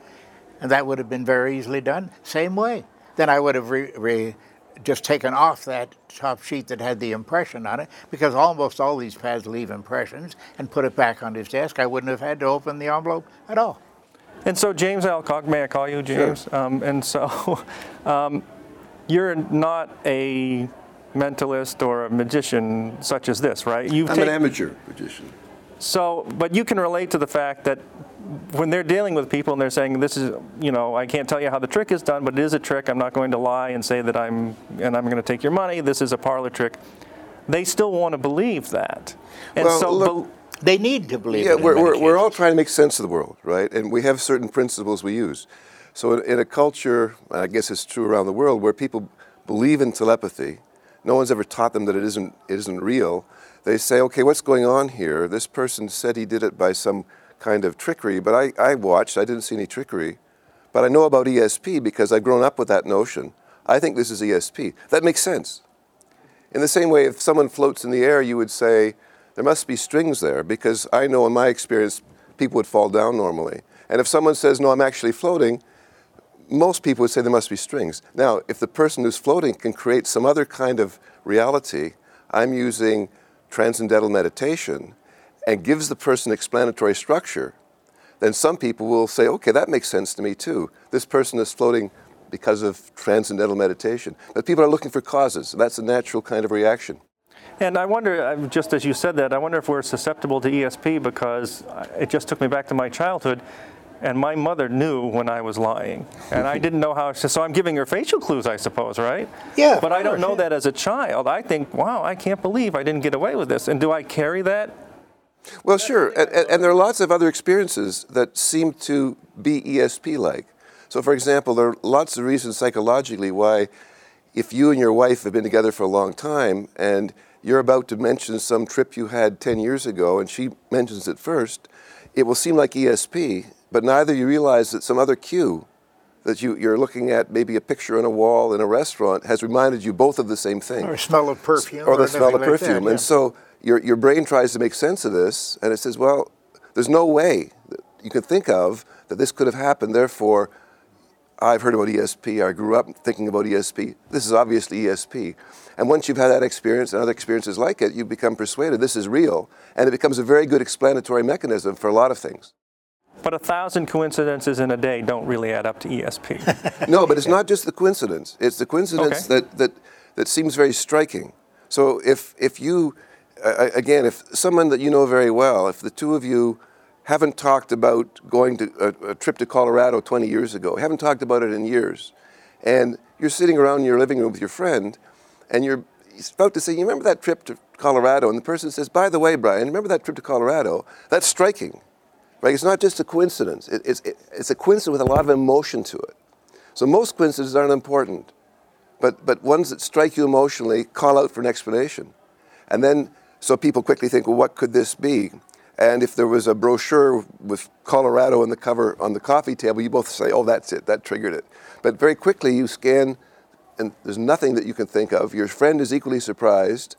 D: And that would have been very easily done. Same way. Then I would have re, re, just taken off that top sheet that had the impression on it, because almost all these pads leave impressions, and put it back on his desk. I wouldn't have had to open the envelope at all.
A: And so, James Alcock, may I call you James? Um, and so, um, you're not a mentalist or a magician such as this, right? You've
C: I'm
A: take-
C: an amateur magician.
A: So, but you can relate to the fact that when they're dealing with people and they're saying, "This is, you know, I can't tell you how the trick is done, but it is a trick. I'm not going to lie and say that I'm, and I'm going to take your money. This is a parlor trick." They still want to believe that, and
C: Well,
A: so
C: look-
A: bel-
D: They need to believe
C: Yeah,
D: it.
C: we're, we're, we're all trying to make sense of the world, right? And we have certain principles we use. So in, in a culture, I guess it's true around the world, where people believe in telepathy, no one's ever taught them that it isn't, it isn't real. They say, okay, what's going on here? This person said he did it by some kind of trickery, but I, I watched, I didn't see any trickery. But I know about ESP because I've grown up with that notion. I think this is ESP. That makes sense. In the same way, if someone floats in the air, you would say, there must be strings there, because I know in my experience, people would fall down normally. And if someone says, no, I'm actually floating, most people would say there must be strings. Now, if the person who's floating can create some other kind of reality, I'm using transcendental meditation and gives the person explanatory structure, then some people will say, okay, that makes sense to me too. This person is floating because of transcendental meditation. But people are looking for causes. That's a natural kind of reaction.
A: And I wonder, uh, just as you said that, I wonder if we're susceptible to ESP because it just took me back to my childhood. And my mother knew when I was lying, and I didn't know how. So I'm giving her facial clues, I suppose, right?
D: Yeah,
A: But I don't
D: course,
A: know
D: yeah.
A: that as a child. I think, wow, I can't believe I didn't get away with this. And do I carry that?
C: Well, sure. And, and, and there are lots of other experiences that seem to be ESP like. So, for example, there are lots of reasons psychologically why, if you and your wife have been together for a long time and you're about to mention some trip you had 10 years ago and she mentions it first, it will seem like ESP, but neither you realize that some other cue that you, you're looking at, maybe a picture on a wall in a restaurant, has reminded you both of the same thing
D: Or smell of perfume.
C: or the smell of
D: anything like that,
C: perfume.
D: yeah.
C: And so your, your brain tries to make sense of this, and it says, well, there's no way that you could think of that this could have happened. Therefore, I've heard about ESP. I grew up thinking about ESP. This is obviously ESP. And once you've had that experience and other experiences like it, you become persuaded this is real. And it becomes a very good explanatory mechanism for a lot of things.
A: But a thousand coincidences in a day don't really add up to ESP.
C: no, but it's not just the coincidence. It's the coincidence
A: Okay.
C: that, that, that seems very striking. So if, if you, again, if someone that you know very well, if the two of you haven't talked about going to a, a trip to Colorado 20 years ago, haven't talked about it in years, and you're sitting around in your living room with your friend, and you're about to say, You remember that trip to Colorado? And the person says, By the way, Brian, remember that trip to Colorado? That's striking. Right? It's not just a coincidence, it, it's, it, it's a coincidence with a lot of emotion to it. So most coincidences aren't important, but, but ones that strike you emotionally call out for an explanation. And then, so people quickly think, well, what could this be? And if there was a brochure with Colorado on the cover on the coffee table, you both say, oh, that's it, that triggered it. But very quickly you scan, and there's nothing that you can think of. Your friend is equally surprised,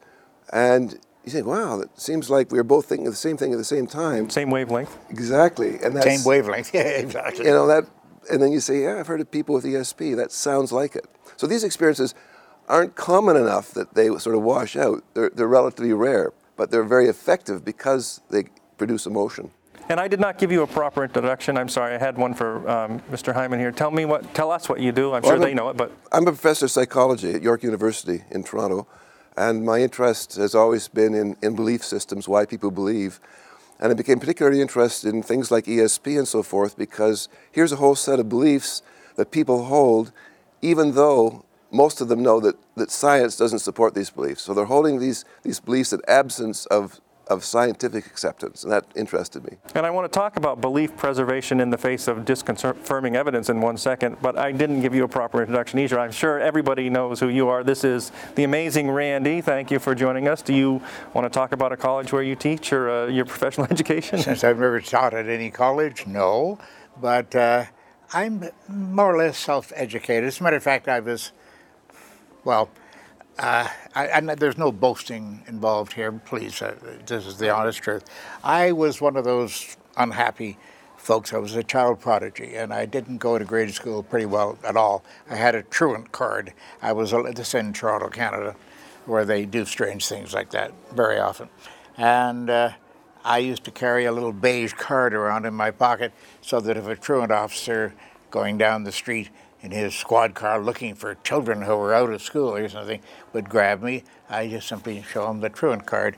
C: and you think, wow, it seems like we are both thinking of the same thing at the same time.
A: Same wavelength.
C: Exactly. And that's,
D: Same wavelength. Yeah, exactly.
C: you know that and then you say yeah i've heard of people with esp that sounds like it so these experiences aren't common enough that they sort of wash out they're, they're relatively rare but they're very effective because they produce emotion
A: And I did not give you a proper introduction. I'm sorry. I had one for um, Mr. Hyman here. Tell me what. Tell us what you do. I'm
C: Well,
A: sure
C: I'm
A: they know it, but
C: i'm a professor of psychology at york university in toronto and my interest has always been in, in belief systems why people believe and I became particularly interested in things like ESP and so forth because here's a whole set of beliefs that people hold, even though most of them know that, that science doesn't support these beliefs. So they're holding these, these beliefs in absence of, of scientific acceptance, and that interested me.
A: And I want to talk about belief preservation in the face of disconfirming evidence in one second, but I didn't give you a proper introduction either. I'm sure everybody knows who you are. This is the amazing Randi. Thank you for joining us. Do you want to talk about a college where you teach or uh, your professional education?
D: Since I've never taught at any college, no. But uh, I'm more or less self educated. As a matter of fact, I was, well, uh, I, there's no boasting involved here, please. Uh, this is the honest truth. I was one of those unhappy folks. I was a child prodigy, and I didn't go to grade school pretty well at all. I had a truant card. I was this in Toronto, Canada, where they do strange things like that very often. And uh, I used to carry a little beige card around in my pocket so that if a truant officer going down the street in his squad car looking for children who were out of school or something would grab me, I just simply show him the truant card.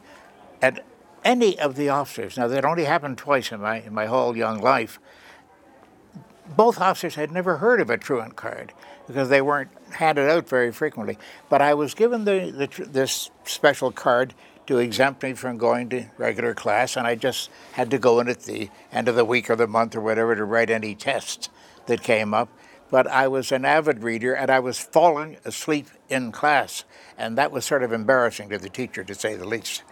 D: And any of the officers, now that only happened twice in my, in my whole young life, both officers had never heard of a truant card because they weren't handed out very frequently. But I was given the, the, this special card to exempt me from going to regular class, and I just had to go in at the end of the week or the month or whatever to write any tests that came up. But I was an avid reader, and I was falling asleep in class, and that was sort of embarrassing to the teacher, to say the least.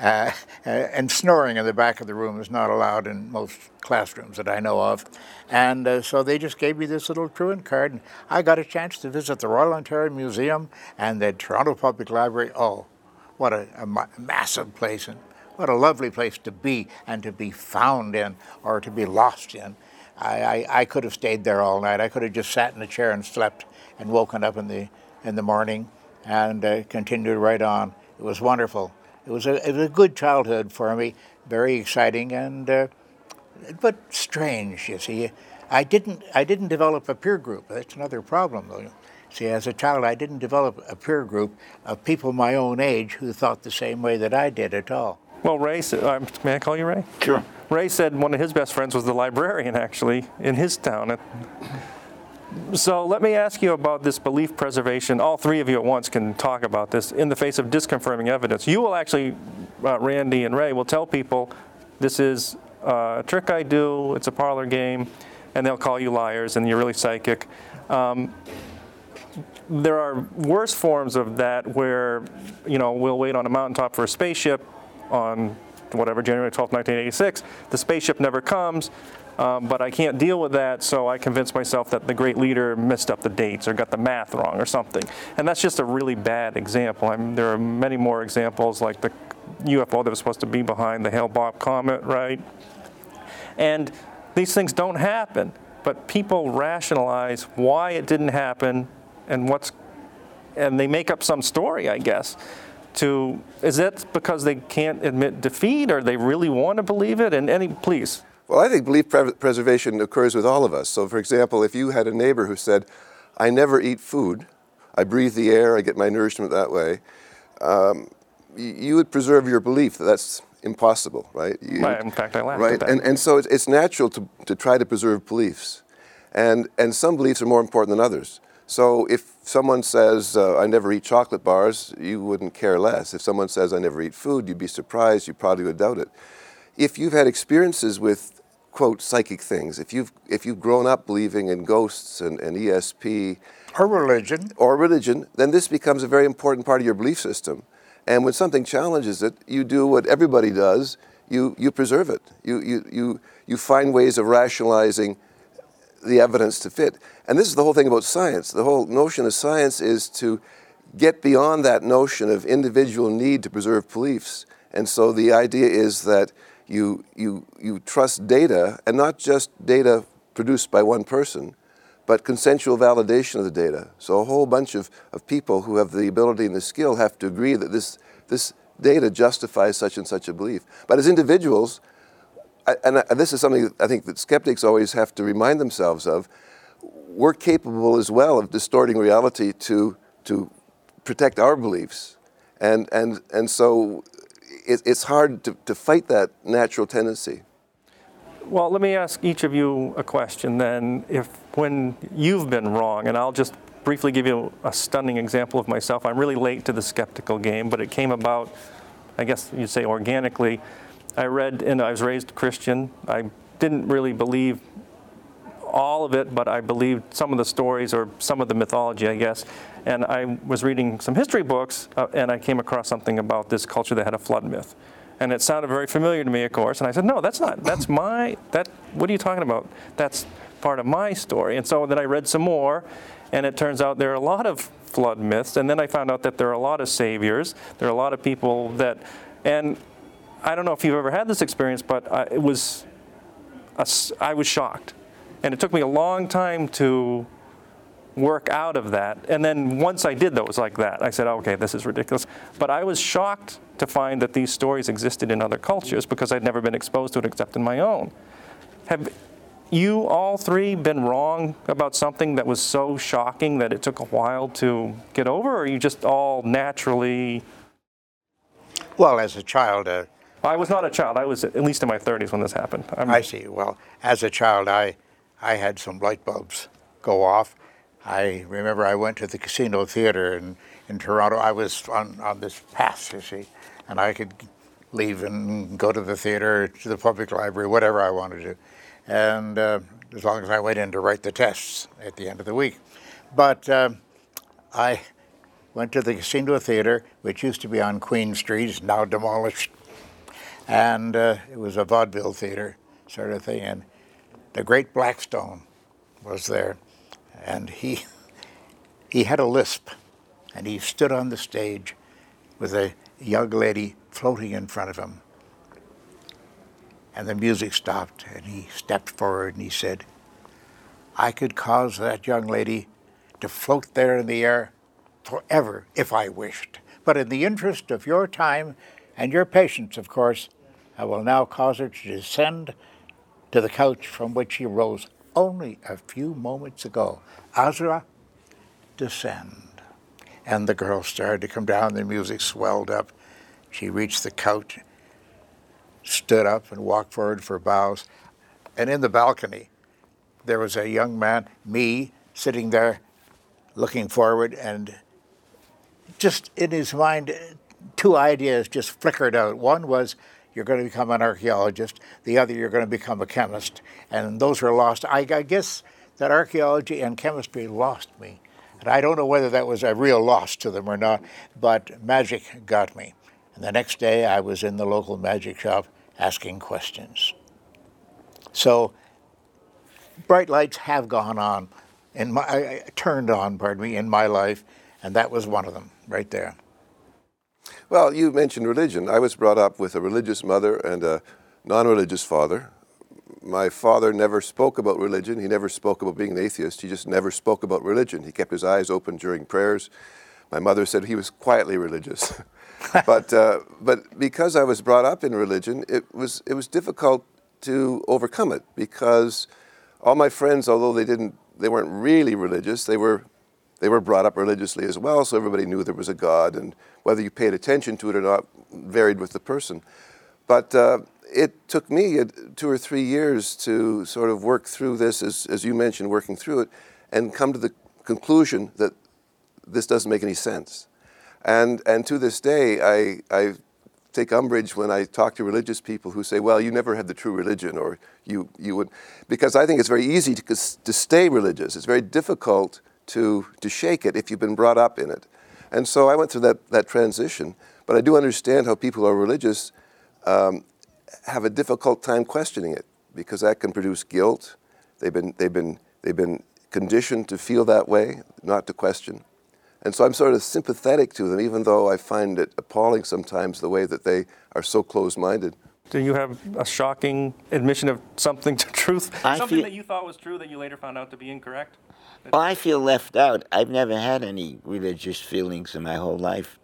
D: Uh, uh, and snoring in the back of the room is not allowed in most classrooms that I know of. And uh, so they just gave me this little truant card, and I got a chance to visit the Royal Ontario Museum and the Toronto Public Library. Oh, what a, a ma- massive place, and what a lovely place to be and to be found in or to be lost in. I, I, I could have stayed there all night. I could have just sat in a chair and slept and woken up in the, in the morning and uh, continued right on. It was wonderful. It was a, it was a good childhood for me, very exciting and uh, but strange. You see, I didn't I didn't develop a peer group. That's another problem, though. See, as a child, I didn't develop a peer group of people my own age who thought the same way that I did at all.
A: Well, Ray, said- uh, may I call you Ray?
B: Sure.
A: Ray said one of his best friends was the librarian, actually, in his town. So let me ask you about this belief preservation. All three of you at once can talk about this in the face of disconfirming evidence. You will actually, uh, Randi and Ray, will tell people this is uh, a trick I do, it's a parlor game, and they'll call you liars and you're really psychic. Um, there are worse forms of that where, you know, we'll wait on a mountaintop for a spaceship on whatever, January 12, 1986. The spaceship never comes, um, but I can't deal with that, so I convince myself that the great leader messed up the dates or got the math wrong or something. And that's just a really bad example. I there are many more examples like the UFO that was supposed to be behind the Hale-Bopp comet, right? And these things don't happen. but people rationalize why it didn't happen and what's, and they make up some story, I guess. To is that because they can't admit defeat, or they really want to believe it? And any, please.
C: Well, I think belief pre- preservation occurs with all of us. So, for example, if you had a neighbor who said, "I never eat food," I breathe the air, I get my nourishment that way. Um, you would preserve your belief that that's impossible, right? You,
A: right in fact, I laughed
C: right? And, and so it's, it's natural to, to try to preserve beliefs. And, and some beliefs are more important than others. So if someone says, uh, I never eat chocolate bars, you wouldn't care less. If someone says, I never eat food, you'd be surprised, you probably would doubt it. If you've had experiences with, quote, psychic things, if you've, if you've grown up believing in ghosts and, and ESP,
D: Or religion.
C: or religion, then this becomes a very important part of your belief system. And when something challenges it, you do what everybody does you, you preserve it. You, you, you, you find ways of rationalizing the evidence to fit. And this is the whole thing about science. The whole notion of science is to get beyond that notion of individual need to preserve beliefs. And so the idea is that you, you, you trust data, and not just data produced by one person, but consensual validation of the data. So a whole bunch of, of people who have the ability and the skill have to agree that this, this data justifies such and such a belief. But as individuals, and this is something I think that skeptics always have to remind themselves of, we're capable as well of distorting reality to, to protect our beliefs. And, and, and so it, it's hard to, to fight that natural tendency.
A: Well, let me ask each of you a question then. If when you've been wrong, and I'll just briefly give you a stunning example of myself. I'm really late to the skeptical game, but it came about, I guess you'd say organically. I read, and I was raised Christian. I didn't really believe all of it, but I believed some of the stories or some of the mythology, I guess. And I was reading some history books, uh, and I came across something about this culture that had a flood myth. And it sounded very familiar to me, of course. And I said, "No, that's not. That's my. That. What are you talking about? That's part of my story." And so then I read some more, and it turns out there are a lot of flood myths. And then I found out that there are a lot of saviors. There are a lot of people that, and I don't know if you've ever had this experience, but I, it was, a I was shocked, and it took me a long time to work out of that. And then once I did those like that, I said, okay, this is ridiculous. But I was shocked to find that these stories existed in other cultures because I'd never been exposed to it except in my own. Have you all three been wrong about something that was so shocking that it took a while to get over, or are you just all naturally?
D: Well, as a child, uh,
A: I was not a child. I was at least in my 30s when this happened. I'm,
D: I see. Well, as a child, I, I had some light bulbs go off. I remember I went to the Casino Theater in, in Toronto. I was on, on this pass, you see, and I could leave and go to the theater, to the public library, whatever I wanted to. And uh, as long as I went in to write the tests at the end of the week. But uh, I went to the Casino Theater, which used to be on Queen Street, is now demolished. And uh, it was a vaudeville theater sort of thing. And the great Blackstone was there. And he, he had a lisp. And he stood on the stage with a young lady floating in front of him. And the music stopped, and he stepped forward and he said, I could cause that young lady to float there in the air forever if I wished. But in the interest of your time and your patience, of course, I will now cause her to descend to the couch from which she rose only a few moments ago. Azra, descend. And the girl started to come down, the music swelled up. She reached the couch, stood up, and walked forward for bows. And in the balcony, there was a young man, me, sitting there looking forward, and just in his mind, two ideas just flickered out. One was, you're going to become an archaeologist. The other, you're going to become a chemist. And those were lost. I, guess that archaeology and chemistry lost me. And I don't know whether that was a real loss to them or not, but magic got me. And the next day, I was in the local magic shop asking questions. So, bright lights have gone on, in my, turned on, pardon me, in my life, and that was one of them, right there.
C: Well, you mentioned religion. I was brought up with a religious mother and a non religious father. my father never spoke about religion. He never spoke about being an atheist. He just never spoke about religion. He kept his eyes open during prayers. My mother said he was quietly religious. but, uh, but because I was brought up in religion, it was, it was difficult to overcome it because all my friends, although they, didn't, they weren't really religious, they were, they were brought up religiously as well, so everybody knew there was a God, and whether you paid attention to it or not varied with the person. But uh, it took me two or three years to sort of work through this, as, as you mentioned, working through it, and come to the conclusion that this doesn't make any sense. And, and to this day, I, I take umbrage when I talk to religious people who say, well, you never had the true religion, or you, you would, because I think it's very easy to, to stay religious. It's very difficult to, to shake it if you've been brought up in it. And so I went through that, that transition, but I do understand how people who are religious um, have a difficult time questioning it because that can produce guilt. They've been, they've been, they've been conditioned to feel that way, not to question. And so I'm sort of sympathetic to them, even though I find it appalling sometimes the way that they are so close minded.
A: Do you have a shocking admission of something to truth?
B: I
A: something
B: feel-
A: that you thought was true that you later found out to be incorrect?
B: Well, I feel left out. I've never had any religious feelings in my whole life.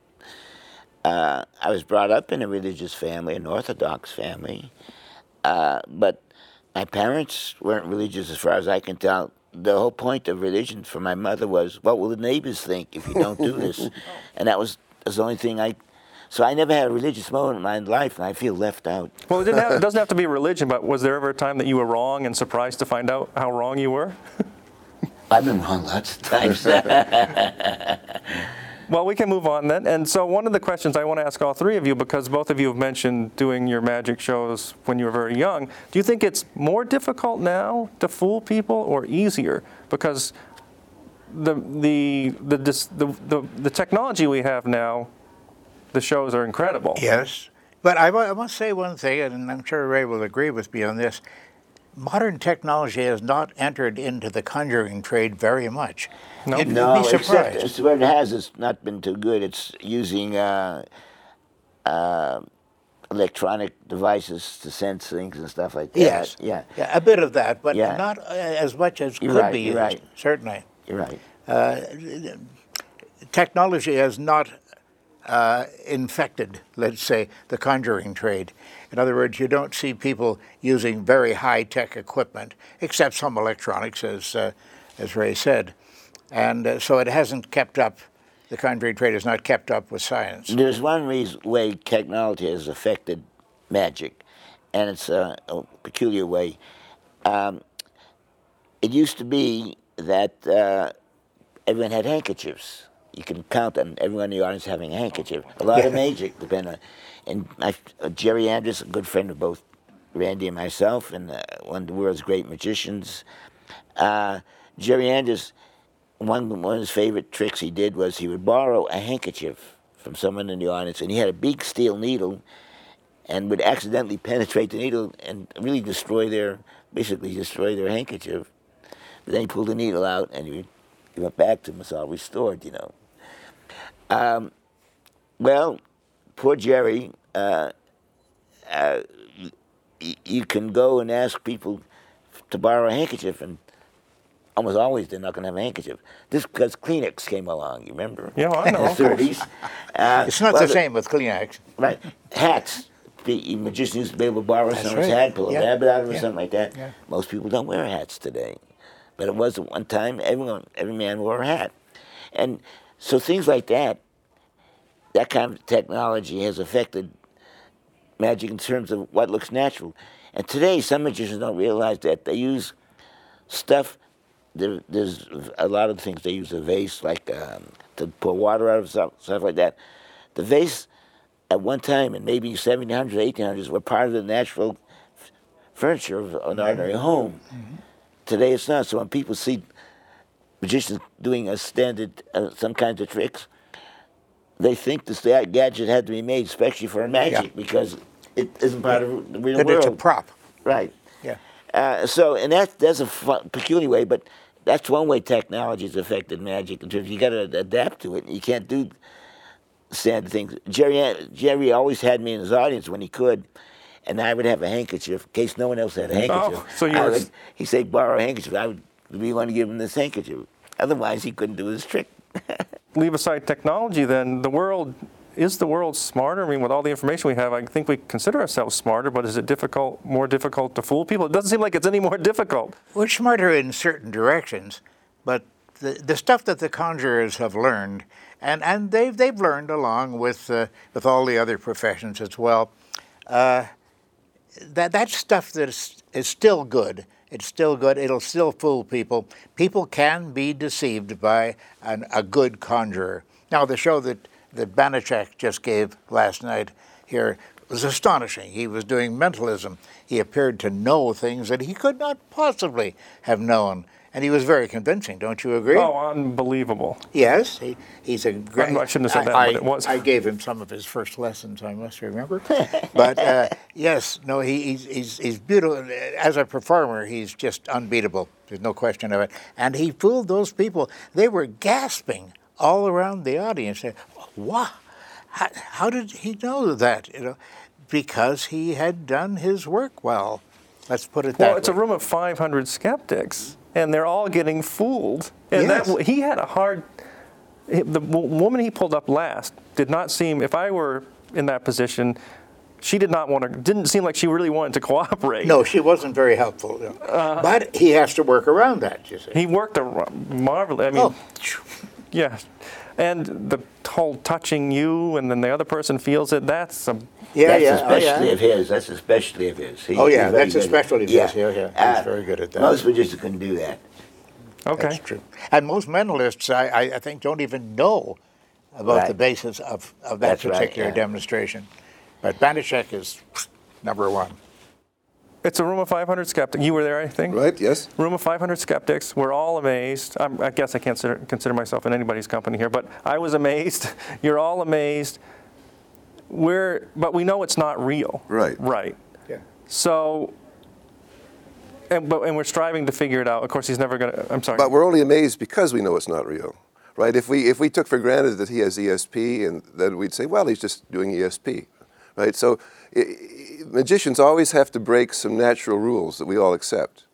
B: Uh, I was brought up in a religious family, an Orthodox family, uh, but my parents weren't religious as far as I can tell. The whole point of religion for my mother was, what will the neighbors think if you don't do this? and that was, was the only thing I. So I never had a religious moment in my life, and I feel left out.
A: Well, it, didn't have, it doesn't have to be religion, but was there ever a time that you were wrong and surprised to find out how wrong you were?
B: I've been wrong lots of times.
A: Well, we can move on then. And so, one of the questions I want to ask all three of you, because both of you have mentioned doing your magic shows when you were very young, do you think it's more difficult now to fool people or easier? Because the the the the, the, the technology we have now, the shows are incredible.
D: Yes. But I, must say one thing, and I'm sure Ray will agree with me on this. Modern technology has not entered into the conjuring trade very much.
A: No.
D: You'd
B: No,
D: be
B: except
D: surprised.
B: it's where it has, it's not been too good. It's using uh, uh, electronic devices to sense things and stuff like that.
D: Yes.
B: Yeah,
D: Yeah, a bit of that, but
B: Yeah.
D: not uh, as much as
B: You're
D: could
B: right,
D: be
B: you're
D: used.
B: right.
D: Certainly.
B: you're right.
D: technology has not uh, infected, let's say, the conjuring trade. In other words, you don't see people using very high tech equipment, except some electronics, as, uh, as Ray said. And uh, so it hasn't kept up, the conjuring trade has not kept up with science.
B: There's one reason, way technology has affected magic, and it's a, a peculiar way. Um, it used to be that uh, everyone had handkerchiefs. You can count on everyone in the audience having a handkerchief. A lot of magic depend on. And I, uh, Jerry Andrus, a good friend of both Randi and myself, and uh, one of the world's great magicians. Uh, Jerry Andrus, one, one of his favorite tricks he did was he would borrow a handkerchief from someone in the audience, and he had a big steel needle, and would accidentally penetrate the needle and really destroy their, basically destroy their handkerchief. But then he pulled the needle out, and he, he went back to him. It's all restored, you know. Um, well, poor Jerry. Uh, uh, y- you can go and ask people to borrow a handkerchief, and almost always they're not going to have a handkerchief. This because Kleenex came along. You remember?
A: Yeah, I know,
B: In the 30s. Uh,
D: It's not
B: well,
D: the same with Kleenex.
B: Right. Hats. The magician used to be able to borrow someone's
D: right.
B: hat, pull a
D: Yeah.
B: rabbit out of it, or
D: Yeah.
B: something like that.
D: Yeah.
B: Most people don't wear hats today. But it was at one time everyone every man wore a hat. And so things like that, that kind of technology has affected magic in terms of what looks natural. And today some magicians don't realize that they use stuff there, there's a lot of things they use a vase like um, to pour water out of stuff, stuff like that. The vase at one time in maybe 1700s, 1800s were part of the natural f- furniture of an ordinary home. Today it's not. So when people see magicians doing a standard, uh, some kinds of tricks, they think this ga- gadget had to be made especially for magic because it isn't part of the real
D: That
B: world.
D: it's a prop.
B: Right.
D: Yeah.
B: Uh, so, and that that's a fu- peculiar way, but that's one way technology has affected magic. In terms, you got to adapt to it. You can't do standard things. Jerry Jerry always had me in his audience when he could, and I would have a handkerchief in case no one else had a handkerchief.
A: Oh, so you
B: I
A: were-
B: would- he said, borrow a handkerchief. I would be want to give him this handkerchief. Otherwise, he couldn't do his trick.
A: Leave aside technology, then the world is the world smarter? I mean, with all the information we have, I think we consider ourselves smarter, but is it difficult, more difficult to fool people? It doesn't seem like it's any more difficult.
D: We're smarter in certain directions, but the, the stuff that the conjurers have learned, and, and they've, they've learned along with, uh, with all the other professions as well, uh, that, that's stuff that is, is still good. It's still good. It'll still fool people. People can be deceived by an, a good conjurer. Now, the show that, that Banachek just gave last night here was astonishing. He was doing mentalism. He appeared to know things that he could not possibly have known. And he was very convincing, don't you agree?
A: Oh, unbelievable.
D: Yes, he, he's a great.
A: I shouldn't have said that,
D: I,
A: but it was.
D: I gave him some of his first lessons. I must remember. but uh, yes, no, he, he's, he's he's beautiful as a performer. He's just unbeatable. There's no question of it. And he fooled those people. They were gasping all around the audience. Wow, how, how did he know that? You know, because he had done his work well. Let's put it that way.
A: Well, it's a room of 500 skeptics, and they're all getting fooled. And
D: Yes.
A: that he had a hard. The woman he pulled up last did not seem. If I were in that position, she did not want to. Didn't seem like she really wanted to cooperate.
D: No, she wasn't very helpful. you know. Uh, but he has to work around that, you see.
A: He worked a marvelous. I mean,
D: oh,
A: yeah, and the whole touching you, and then the other person feels it. That's a.
D: yeah,
B: that's
D: yeah,
B: a
D: oh, yeah.
B: of his. That's a specialty of his. He-
D: Oh, yeah, that's a
B: good at-
D: specialty of his. Yeah, yeah. He's uh, very good at that.
B: Most magicians couldn't do that.
A: Okay.
D: That's true. And most mentalists, I, I, I think, don't even know about
B: Right.
D: the basis of, of that
B: That's right,
D: particular
B: yeah.
D: demonstration. But Banachek is number one.
A: It's a room of 500 skeptics. You were there, I think.
C: Right? Yes.
A: room of 500 skeptics. We're all amazed. I'm, I guess I can't consider, consider myself in anybody's company here, but I was amazed. You're all amazed. We're, but we know it's not real.
C: Right.
A: Right.
D: Yeah.
A: So, and, but, and we're striving to figure it out. Of course, he's never going to. I'm sorry.
C: But we're only amazed because we know it's not real, right? If we if we took for granted that he has ESP, and then we'd say, well, he's just doing ESP, right? So i- i- magicians always have to break some natural rules that we all accept,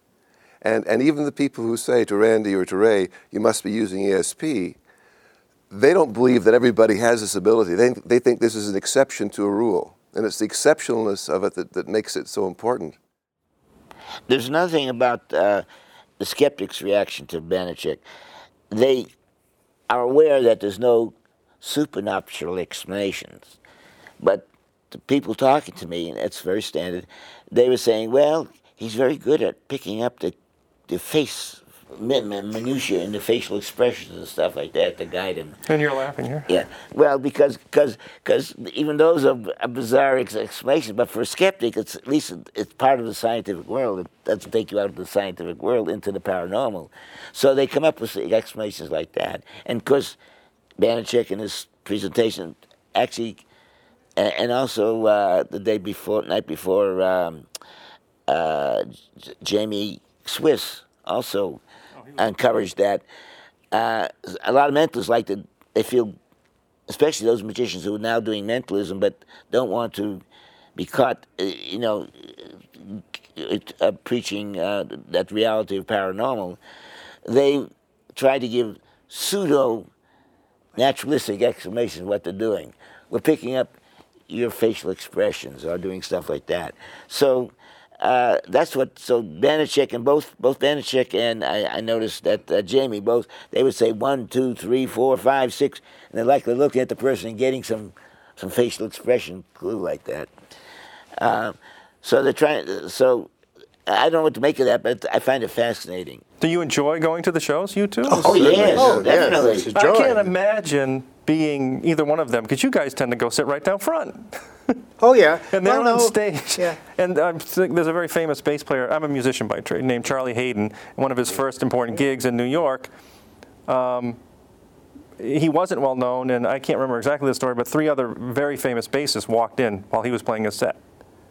C: and and even the people who say to Randi or to Ray, you must be using ESP. They don't believe that everybody has this ability. They, they think this is an exception to a rule. And it's the exceptionalness of it that, that makes it so important.
B: There's another thing about uh, the skeptics' reaction to Banachek. They are aware that there's no supernatural explanations. But the people talking to me, and it's very standard, they were saying, well, he's very good at picking up the, the face min- min- minutiae and the facial expressions and stuff like that to guide him.
A: and you're laughing here.
B: Yeah, well, because cause, cause even those are bizarre explanations, but for a skeptic, it's at least it's part of the scientific world. It doesn't take you out of the scientific world into the paranormal. So they come up with explanations like that. And of course, Banachek in his presentation actually, and, and also uh, the day before, night before, um, uh, J- Jamy Swiss also encouraged that. Uh, a lot of mentalists like to, they feel, especially those magicians who are now doing mentalism but don't want to be caught, uh, you know, uh, preaching uh, that reality of paranormal. They try to give pseudo naturalistic explanations what they're doing. We're picking up your facial expressions or doing stuff like that. So uh, that's what. So Banachek and both both Banachek and I, I noticed that uh, Jamy both they would say one, two, three, four, five, six, and they're likely looking at the person and getting some some facial expression clue like that. Uh, so they're trying. So I don't know what to make of that, but I find it fascinating.
A: Do you enjoy going to the shows, you two?
B: Oh yes,
D: Oh, yes,
B: definitely.
D: it's a
A: I
D: joy.
A: can't imagine being either one of them because you guys tend to go sit right down front.
D: Oh, yeah.
A: And they're
D: Well,
A: on
D: no.
A: stage.
D: Yeah.
A: And I'm, think there's a very famous bass player. I'm a musician by trade named Charlie Haden. One of his first important gigs in New York. Um, he wasn't well known, and I can't remember exactly the story, but three other very famous bassists walked in while he was playing his set.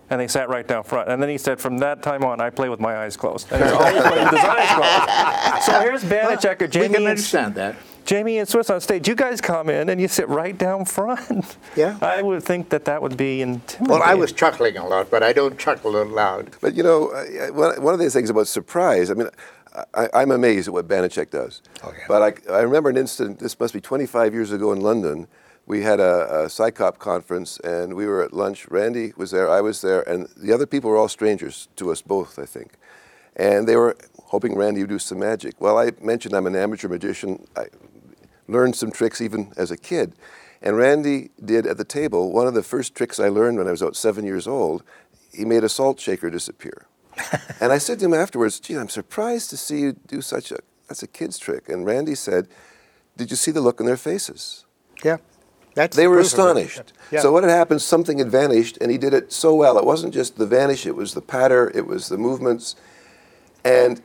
A: And they sat right down front. And then he said, from that time on, I play with my eyes closed. And he's always played with his eyes closed. So here's Banachek or
D: we
A: Jamy
D: can understand that.
A: Jamy and Swiss on stage, you guys come in and you sit right down front.
D: Yeah.
A: I would think that that would be intimidating.
D: Well, I was chuckling a lot, but I don't chuckle out loud.
C: But you know, uh, one one of these things about surprise, I mean, I, I'm amazed at what Banachek does.
D: Oh, yeah.
C: But I, I remember an incident, this must be 25 years ago in London. We had a, a CSICOP conference and we were at lunch. Randi was there, I was there, and the other people were all strangers to us both, I think. And they were hoping Randi would do some magic. Well, I mentioned I'm an amateur magician. I learned some tricks even as a kid. And Randi did at the table one of the first tricks I learned when I was about seven years old. He made a salt shaker disappear. and I said to him afterwards, gee, I'm surprised to see you do such a, that's a kid's trick. And Randi said, did you see the look on their faces?
D: Yeah. That's
C: They were
D: proof it.
C: astonished.
D: Yeah.
C: So what had happened, something had vanished, and he did it so well. It wasn't just the vanish, it was the patter, it was the movements. And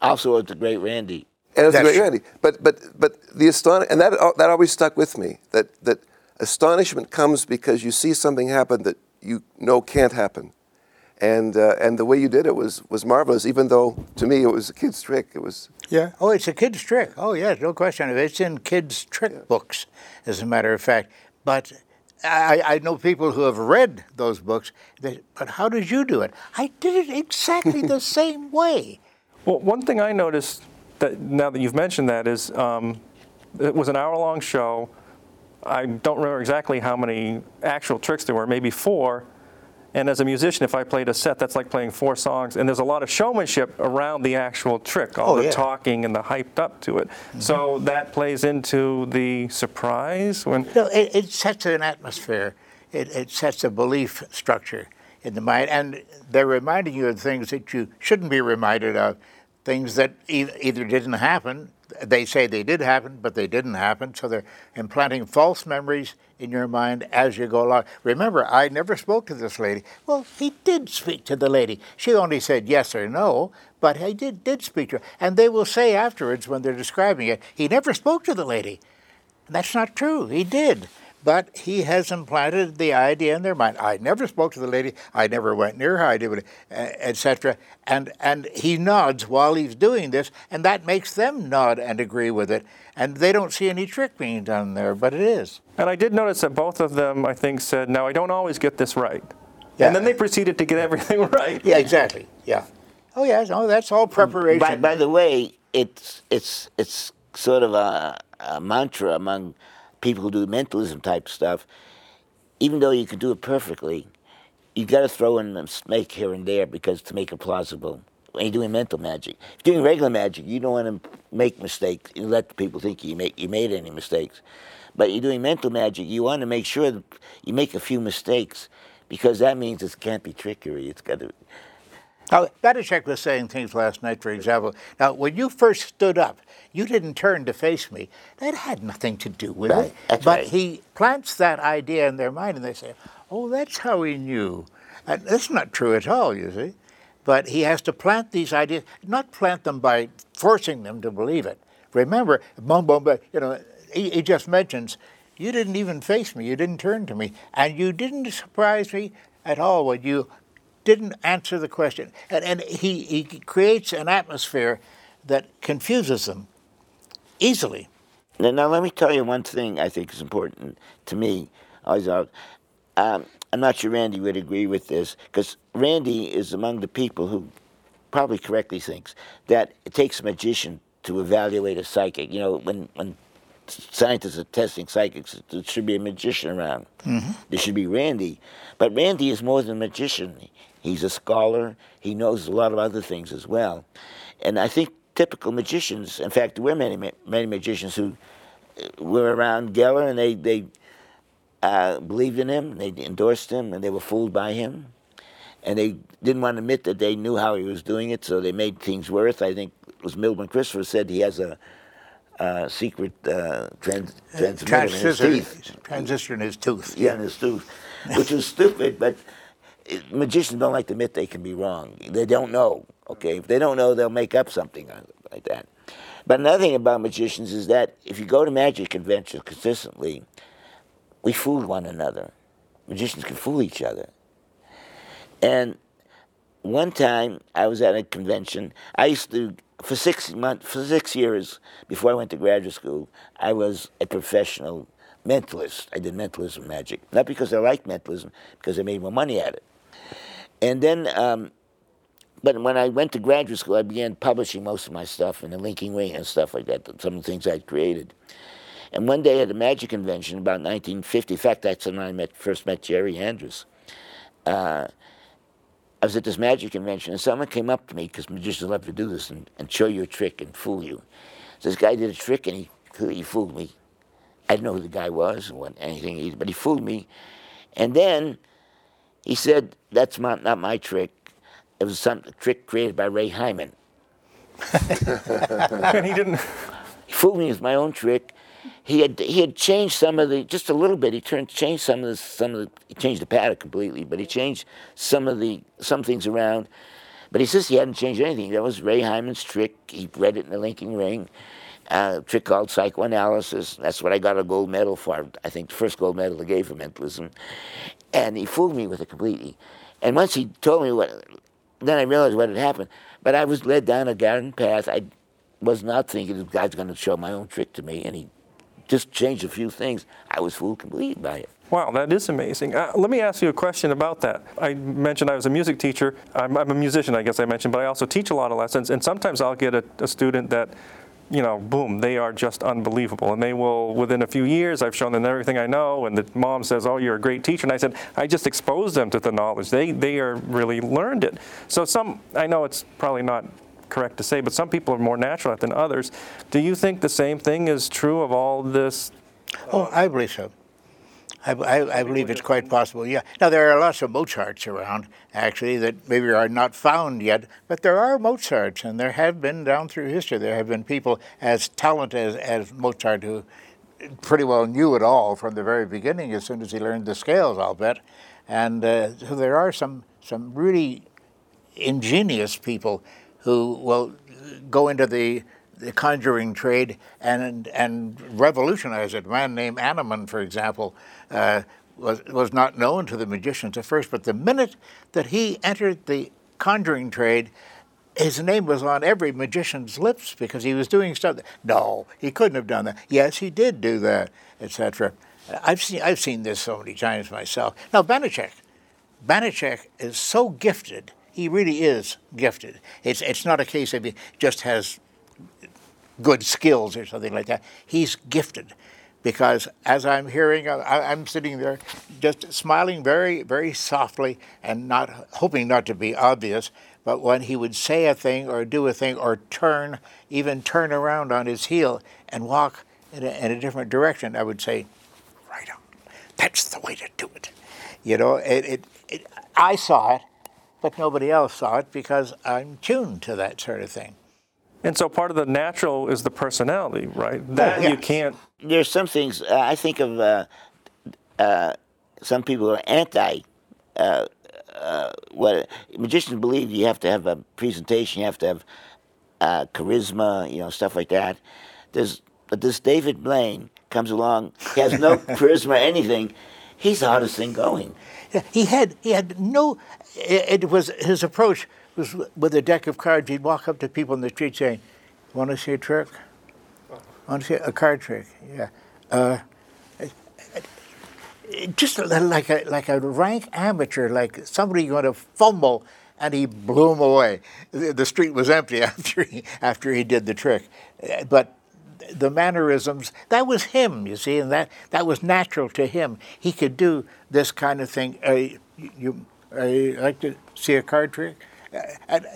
B: Also, it's the great Randi.
C: And it's a
D: That's
C: great
D: true.
C: Randi. But but but the aston and that that always stuck with me. That that astonishment comes because you see something happen that you know can't happen, and uh, and the way you did it was was marvelous. Even though to me it was a kid's trick. It was
D: Yeah. Oh, it's a kid's trick. Oh, yes, no question. It's in kids' trick books, as a matter of fact. But I, I know people who have read those books. They, but how did you do it? I did it exactly the same way.
A: Well, one thing I noticed that now that you've mentioned that is um, it was an hour-long show. I don't remember exactly how many actual tricks there were, maybe four. And as a musician, if I played a set, that's like playing four songs. And there's a lot of showmanship around the actual trick, all
D: Oh,
A: the
D: yeah.
A: talking and the hyped up to it. So that plays into the surprise when.
D: No, it, it sets an atmosphere. It, it sets a belief structure in the mind, and they're reminding you of things that you shouldn't be reminded of, things that e- either didn't happen. They say they did happen, but they didn't happen. So they're implanting false memories in your mind as you go along. Remember, I never spoke to this lady. Well, he did speak to the lady. She only said yes or no, but he did did speak to her. And they will say afterwards when they're describing it, he never spoke to the lady. That's not true. He did. But he has implanted the idea in their mind. I never spoke to the lady. I never went near her. I did, eh, etc. And and he nods while he's doing this, and that makes them nod and agree with it. And they don't see any trick being done there, but it is.
A: And I did notice that both of them, I think, said, "Now I don't always get this right."
D: Yeah.
A: And then they proceeded to get everything right.
D: Yeah, exactly. Yeah. Oh yes. Oh, that's all preparation.
B: By, by the way, it's it's it's sort of a, a mantra among people who do mentalism type stuff. Even though you can do it perfectly, you got to throw in a snake here and there because to make it plausible. When you're doing mental magic, if you're doing regular magic, you don't want to make mistakes. You let people think you make you made any mistakes. But you're doing mental magic, you want to make sure you make a few mistakes because that means it can't be trickery. It's got to.
D: Now, Banachek was saying things last night, for example. Now, when you first stood up, you didn't turn to face me. That had nothing to do with
B: Right,
D: it.
B: that's
D: but
B: right.
D: he plants that idea in their mind, and they say, "Oh, that's how he knew." And that's not true at all, you see. But he has to plant these ideas, not plant them by forcing them to believe it. Remember, boom, boom, boom, you know, he, he just mentions, "You didn't even face me. You didn't turn to me, and you didn't surprise me at all when you." Didn't answer the question. And, and he, he creates an atmosphere that confuses them easily.
B: Now, now, let me tell you one thing I think is important to me. Um, I'm not sure Randi would agree with this because Randi is among the people who probably correctly thinks that it takes a magician to evaluate a psychic. You know, when, when scientists are testing psychics, there should be a magician around. There should be Randi. But Randi is more than a magician. He's a scholar. He knows a lot of other things as well. And I think typical magicians, in fact, there were many, many magicians who uh, were around Geller and they, they uh, believed in him, they endorsed him, and they were fooled by him. And they didn't want to admit that they knew how he was doing it, so they made things worse. I think it was Milbourne Christopher said he has a, a secret uh, trans, transmitter in his teeth.
D: transistor in his tooth.
B: Yeah, in his tooth, which is stupid, but uh, magicians don't like to admit they can be wrong. They don't know, okay? If they don't know, they'll make up something uh, like that. But another thing about magicians is that if you go to magic conventions consistently, we fool one another. Magicians can fool each other. And one time I was at a convention. I used to for six months, for six years before I went to graduate school, I was a professional mentalist. I did mentalism magic, not because I liked mentalism, because I made more money at it. And then, um, but when I went to graduate school, I began publishing most of my stuff in the Linking Ring and stuff like that. Some of the things I'd created. And one day at a magic convention about 1950, in fact, that's when I met, first met Jerry Andrus. Uh, I was at this magic convention, and someone came up to me because magicians love to do this and, and show you a trick and fool you. So this guy did a trick, and he he fooled me. I didn't know who the guy was or what, anything, either, but he fooled me. And then he said, "That's my, not my trick. It was some trick created by Ray Hyman."
A: and he didn't.
B: He fooled me with my own trick, he had he had changed some of the just a little bit. He turned changed some of the some of the he changed the pattern completely, but he changed some of the some things around. But he says he hadn't changed anything. That was Ray Hyman's trick. He read it in the Linking Ring. Uh, a trick called psychoanalysis. That's what I got a gold medal for. I think the first gold medal they gave for mentalism. And he fooled me with it completely. And once he told me what, then I realized what had happened. But I was led down a garden path. I was not thinking guy's going to show my own trick to me, and he just changed a few things. I was fooled completely by it.
A: Wow, that is amazing. Uh, let me ask you a question about that. I mentioned I was a music teacher. I'm, I'm, a musician, I guess I mentioned, but I also teach a lot of lessons. And sometimes I'll get a, a student that, you know, boom, they are just unbelievable. And they will, within a few years, I've shown them everything I know. And the mom says, Oh, you're a great teacher. And I said, I just exposed them to the knowledge. They, they are really learned it. So some, I know it's probably not correct to say, but some people are more natural at than others. Do you think the same thing is true of all this?
D: Oh, I believe so. I, I, I, believe it's quite possible, yeah. Now, there are lots of Mozarts around, actually, that maybe are not found yet, but there are Mozarts, and there have been down through history. There have been people as talented as, as Mozart who pretty well knew it all from the very beginning as soon as he learned the scales, I'll bet. And uh, so there are some, some really ingenious people who will go into the, the conjuring trade and, and revolutionize it. A man named Annemann, for example, uh, was, was not known to the magicians at first, but the minute that he entered the conjuring trade, his name was on every magician's lips because he was doing stuff. That, no, he couldn't have done that. Yes, he did do that, etc. I've seen I've seen this so many times myself. Now Banachek, Banachek is so gifted he really is gifted. It's, it's not a case of he just has good skills or something like that. He's gifted because as I'm hearing, uh, I, am sitting there just smiling very, very softly and not hoping not to be obvious. But when he would say a thing or do a thing or turn, even turn around on his heel and walk in a, in a different direction, I would say, right on. That's the way to do it. You know, it, it, it I saw it but nobody else saw it because I'm tuned to that sort of thing.
A: And so part of the natural is the personality, right? That
B: yeah.
A: you can't.
B: There's some things uh, I think of. Uh, uh, some people are anti. Uh, uh, what magicians believe you have to have a presentation, you have to have uh, charisma, you know, stuff like that. There's but this David Blaine comes along, he has no charisma, anything. He's the hardest thing going.
D: He had he had no. It, it, was his approach was with a deck of cards. He'd walk up to people in the street saying, "Want to see a trick? Want to see a card trick? Yeah." Uh, just like a like a rank amateur, like somebody going to fumble, and he blew him away. The street was empty after he after he did the trick, but the mannerisms, that was him, you see, and that, that was natural to him. He could do this kind of thing. Uh, you, uh, like to see a card trick? Uh, and,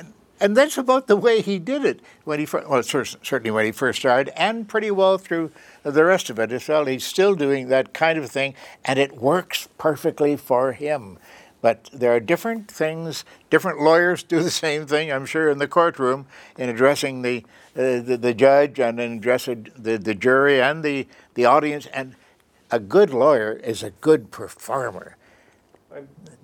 D: and that's about the way he did it when he first, well, certainly when he first started, and pretty well through the rest of it as well. He's still doing that kind of thing, and it works perfectly for him. But there are different things. Different lawyers do the same thing, I'm sure, in the courtroom in addressing the uh, the, the, judge and in addressing the, the jury and the, the audience. And a good lawyer is a good performer.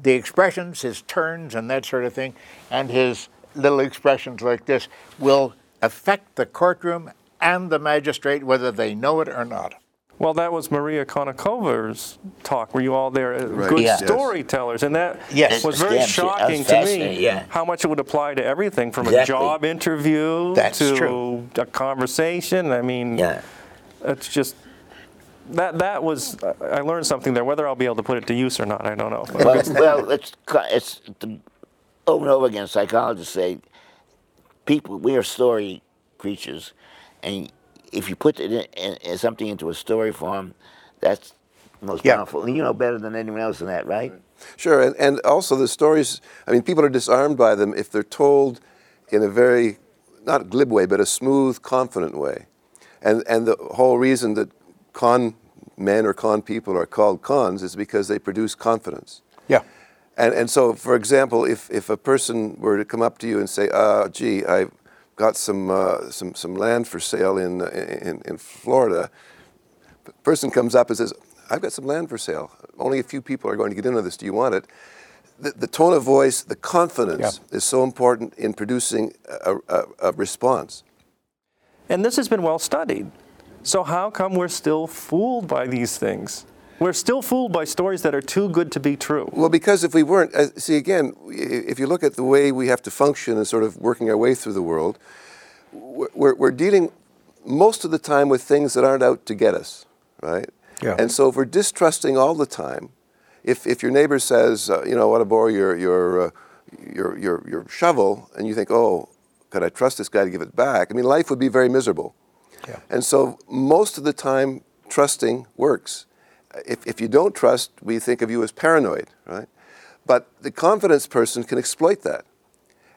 D: The expressions, his turns, and that sort of thing, and his little expressions like this will affect the courtroom and the magistrate, whether they know it or not.
A: Well, that was Maria Konnikova's talk. Were you all there? Uh,
C: Right.
A: Good
B: Yeah.
C: Yes.
A: storytellers, and that
D: Yes.
A: was very
B: Damn, she- that was
A: shocking to me.
B: yeah.
A: How much it would apply to everything from a job interview
D: That's
A: to
D: true.
A: a conversation. I mean,
B: Yeah.
A: it's just that that was. I learned something there. Whether I'll be able to put it to use or not, I don't know. But-
B: well, well, it's it's the, over and over again. Psychologists say people we are story creatures, and if you put it in, in, in something into a story form, that's most
D: Yeah.
B: powerful. And you know better than anyone else in that, right?
C: Sure, and, and also the stories, I mean, people are disarmed by them if they're told in a very, not glib way, but a smooth, confident way. And, and the whole reason that con men or con people are called cons is because they produce confidence.
D: Yeah.
C: And, and so, for example, if, if a person were to come up to you and say, uh, gee, I've got some, uh, some, some land for sale in, in, in Florida, the person comes up and says, I've got some land for sale. Only a few people are going to get into this. Do you want it? The, the tone of voice, the confidence is so important in producing a, a, a response.
A: And this has been well studied. So how come we're still fooled by these things? We're still fooled by stories that are too good to be true.
C: Well, because if we weren't, uh, see, again, if you look at the way we have to function and sort of working our way through the world, we're, we're- we're dealing most of the time with things that aren't out to get us, right?
D: Yeah.
C: And so if we're distrusting all the time, if, if your neighbor says, uh, you know, I want to borrow your, your, uh, your, your, your shovel, and you think, oh, could I trust this guy to give it back? I mean, life would be very miserable.
D: Yeah.
C: And so most of the time, trusting works. If, if you don't trust, we think of you as paranoid, right? But the confidence person can exploit that.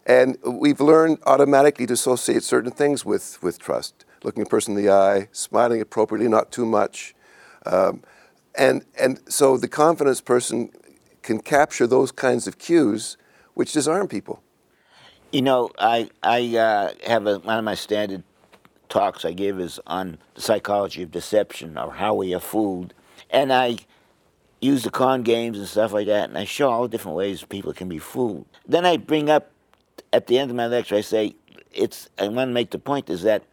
C: And we've learned automatically to associate certain things with, with trust. Looking a person in the eye, smiling appropriately, not too much. Um, and, and so the confidence person can capture those kinds of cues which disarm people.
B: You know, I I uh, have a, one of my standard talks I give is on the psychology of deception or how we are fooled, and I use the con games and stuff like that, and I show all the different ways people can be fooled. Then I bring up at the end of my lecture, I say it's I want to make the point is that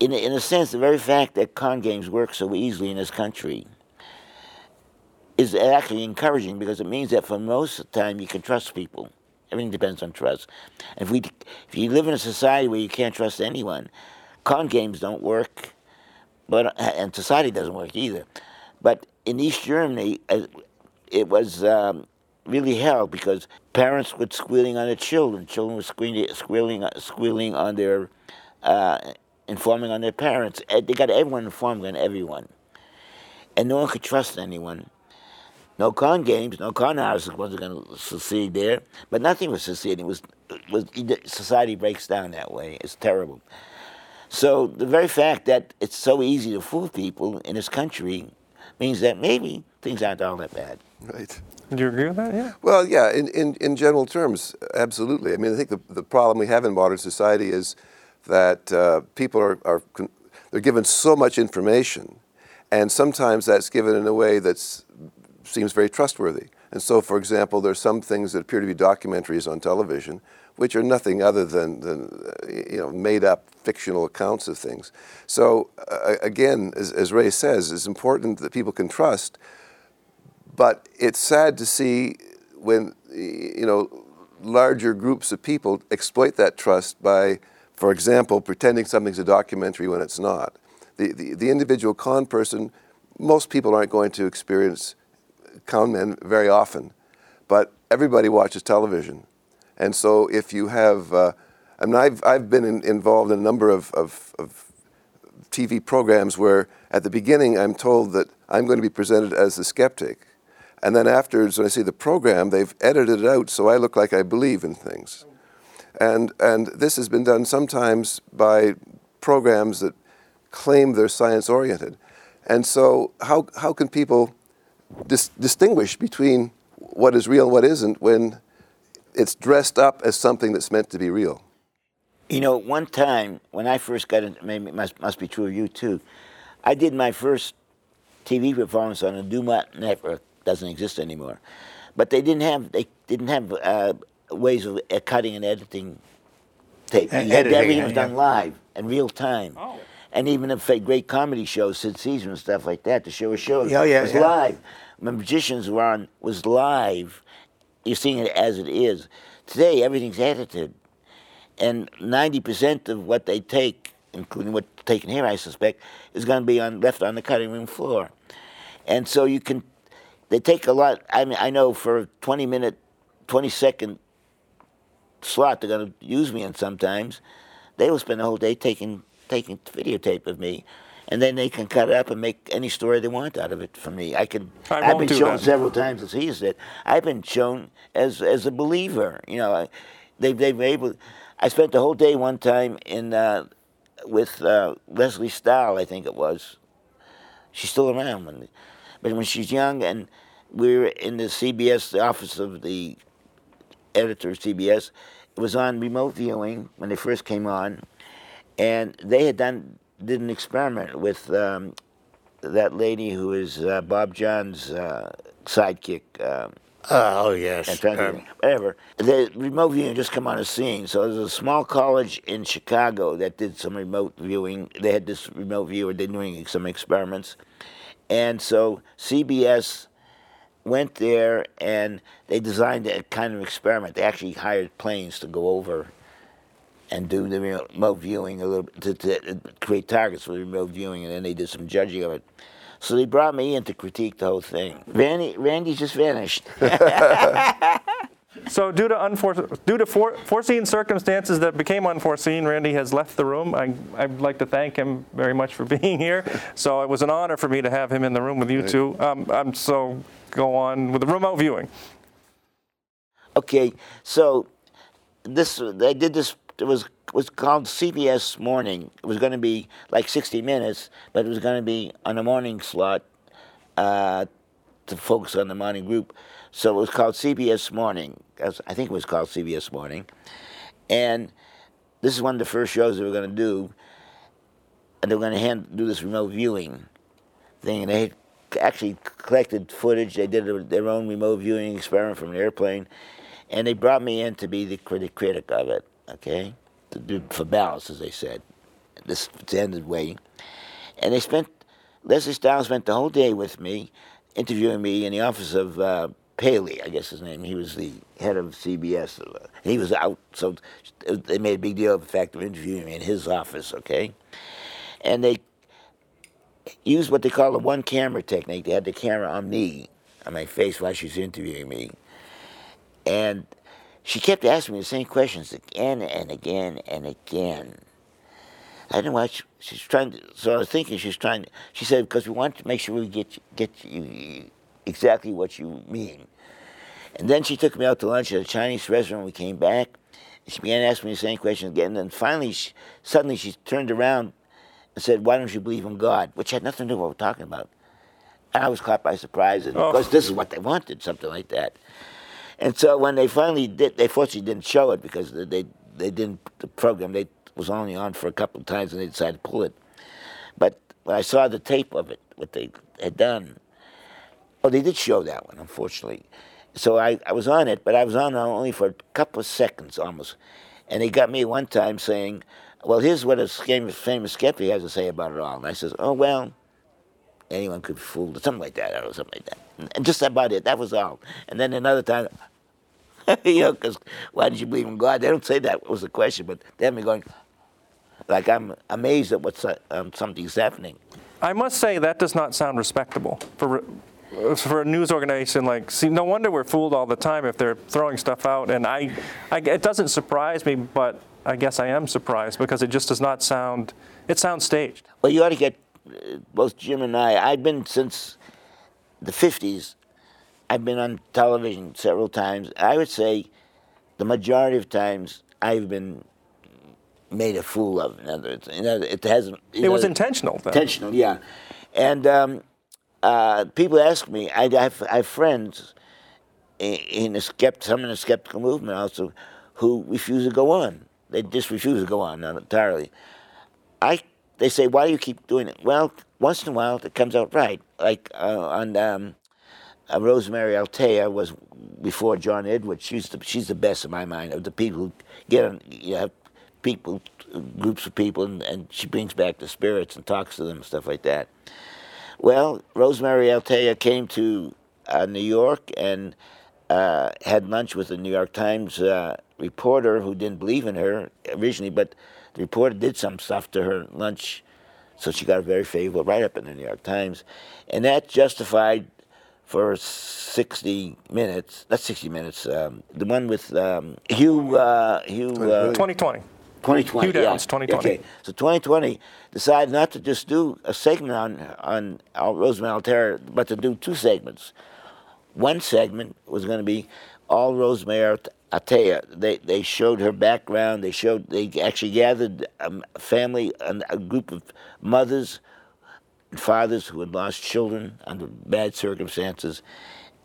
B: in in a sense, the very fact that con games work so easily in this country is actually encouraging because it means that for most of the time you can trust people. Everything depends on trust. If we, if you live in a society where you can't trust anyone, con games don't work, but and society doesn't work either. But in East Germany, uh, it was um, really hell because parents were squealing on their children. Children were squealing, squealing, squealing on their, uh, informing on their parents. Uh, They got everyone informing on everyone, and no one could trust anyone. No con games, no con houses wasn't going to succeed there, but nothing was succeeding. It was, was society breaks down that way. It's terrible. So the very fact that it's so easy to fool people in this country means that maybe things aren't all that bad.
C: Right.
A: Do you agree with that? Yeah.
C: Well, yeah, in, in, in general terms, absolutely. I mean, I think the, the problem we have in modern society is that uh, people are, are con- they're given so much information, and sometimes that's given in a way that seems very trustworthy. And so, for example, there's some things that appear to be documentaries on television, which are nothing other than, than uh, you know, made-up fictional accounts of things. So, uh, again, as, as Ray says, it's important that people can trust, but it's sad to see when you know larger groups of people exploit that trust by, for example, pretending something's a documentary when it's not. The, the, the individual con person, most people aren't going to experience con men very often, but everybody watches television. And so if you have, uh, I mean, I've, I've been in, involved in a number of, of, of TV programs where at the beginning I'm told that I'm going to be presented as the skeptic. And then afterwards, when I see the program, they've edited it out so I look like I believe in things. And, and this has been done sometimes by programs that claim they're science oriented. And so, how, how can people dis- distinguish between what is real and what isn't when it's dressed up as something that's meant to be real?
B: You know, one time when I first got into, maybe it must, must be true of you too, I did my first TV performance on a DuMont network. Doesn't exist anymore, but they didn't have they didn't have uh, ways of uh, cutting and editing tape.
D: And
B: You had-
D: editing,
B: everything was
D: yeah.
B: done live in real time.
A: Oh.
B: and even if a great comedy shows, Sid Caesar and stuff like that, the show was shows
D: Yeah, yeah,
B: was
D: yeah.
B: live. When magicians were on was live. You're seeing it as it is. Today, everything's edited, and ninety percent of what they take, including what's taken here, I suspect, is going to be on left on the cutting room floor, and so you can. They take a lot. I mean, I know for a twenty minute, twenty second slot they're going to use me in sometimes, they will spend the whole day taking taking videotape of me, and then they can cut it up and make any story they want out of it for me. I can.
A: I
B: have been shown
A: that.
B: several times as he said. I've been shown as as a believer. You know, I, they they've been able. I spent the whole day one time in uh, with uh, Lesley Stahl, I think it was. She's still around, when, but when she's young, and we were in the CBS, the office of the editor of CBS. It was on remote viewing when they first came on, and they had done did an experiment with um, that lady who is uh, Bob Jahn's uh, sidekick. Um,
D: Oh yes.
B: and
D: Um,
B: whatever. The remote viewing just come on the scene. So there's a small college in Chicago that did some remote viewing. They had this remote viewer. They're doing some experiments, and so CBS went there and they designed a kind of experiment. They actually hired planes to go over and do the remote viewing a little to, to create targets for the remote viewing, and then they did some judging of it. So they brought me in to critique the whole thing. Randi, Randi just vanished.
A: So due to unfor- due to for- foreseen circumstances that became unforeseen, Randi has left the room. I, I'd like to thank him very much for being here. So it was an honor for me to have him in the room with you two. Um, I'm so go on with the remote viewing.
B: Okay, so this they did this. It was was called CBS Morning. It was going to be like 60 minutes, but it was going to be on a morning slot uh, to focus on the morning group. So it was called CBS Morning. I think it was called CBS Morning, and this is one of the first shows they were going to do, and they were going to hand do this remote viewing thing, and they actually collected footage. They did their own remote viewing experiment from an airplane, and they brought me in to be the critic critic of it. Okay, to do for balance, as they said, this standard way, and they spent Leslie Stiles spent the whole day with me, interviewing me in the office of uh, Paley, I guess his name. He was the head of CBS. He was out, so they made a big deal of the fact of interviewing me in his office. Okay, and they used what they call a one camera technique. They had the camera on me, on my face while she was interviewing me. And she kept asking me the same questions again and again and again. I didn't watch. She's trying to. So I was thinking she's trying. to. she said because we want to make sure we get get you exactly what you mean. And then she took me out to lunch at a Chinese restaurant. We came back. She began asking me the same questions again. And then finally, she, suddenly she turned around and said, "Why don't you believe in God?" Which had nothing to do with what we're talking about. And I was caught by surprise, and
A: Oh.
B: because this is what they wanted, something like that. And so when they finally did, they fortunately didn't show it because they they, didn't the program. They was only on for a couple of times, and they decided to pull it. But when I saw the tape of it, what they had done, oh, they did show that one, unfortunately. So I, I was on it, but I was on it only for a couple of seconds almost. And they got me one time saying, well, here's what a famous, famous skeptic has to say about it all. And I says, oh, well, anyone could be fooled, or something like that, or something like that. And just about it, that was all. And then another time, you know, because why did you believe in God? They don't say that was the question, but they have me going, like I'm amazed at what's uh, um, something's happening.
A: I must say that does not sound respectable for for a news organization like. See, no wonder we're fooled all the time if they're throwing stuff out. And I, I it doesn't surprise me, but I guess I am surprised because it just does not sound. It sounds staged.
B: Well, you ought to get both Jim and I. I've been since the '50s. I've been on television several times. I would say the majority of times I've been made a fool of. In other words, you know, it hasn't.
A: It was intentional. Then.
B: Intentional, yeah. And um, uh, people ask me. I, I, have, I have friends in, in the skept, some in the skeptical movement also, who refuse to go on. They just refuse to go on not entirely. I they say, why do you keep doing it? Well, once in a while it comes out right. Like uh, on um, uh, Rosemary Altea was before John Edwards. She's the she's the best in my mind of the people who get on. You have people, groups of people, and, and she brings back the spirits and talks to them and stuff like that. Well, Rosemary Altea came to uh, New York and uh, had lunch with the New York Times uh, reporter who didn't believe in her originally, but the reporter did some stuff to her lunch, so she got a very favorable write up in the New York Times. And that justified for 60 minutes, not 60 minutes, um, the one with um, Hugh, uh, Hugh, uh,
A: 2020.
B: 2020.
A: Hugh Downs,
B: yeah.
A: 2020.
B: Okay, so 2020 decided not to just do a segment on on Rosemary Altea, but to do two segments. One segment was going to be all Rosemary Altea. They they showed her background. They showed they actually gathered um, a family, a, group of mothers and fathers who had lost children under bad circumstances,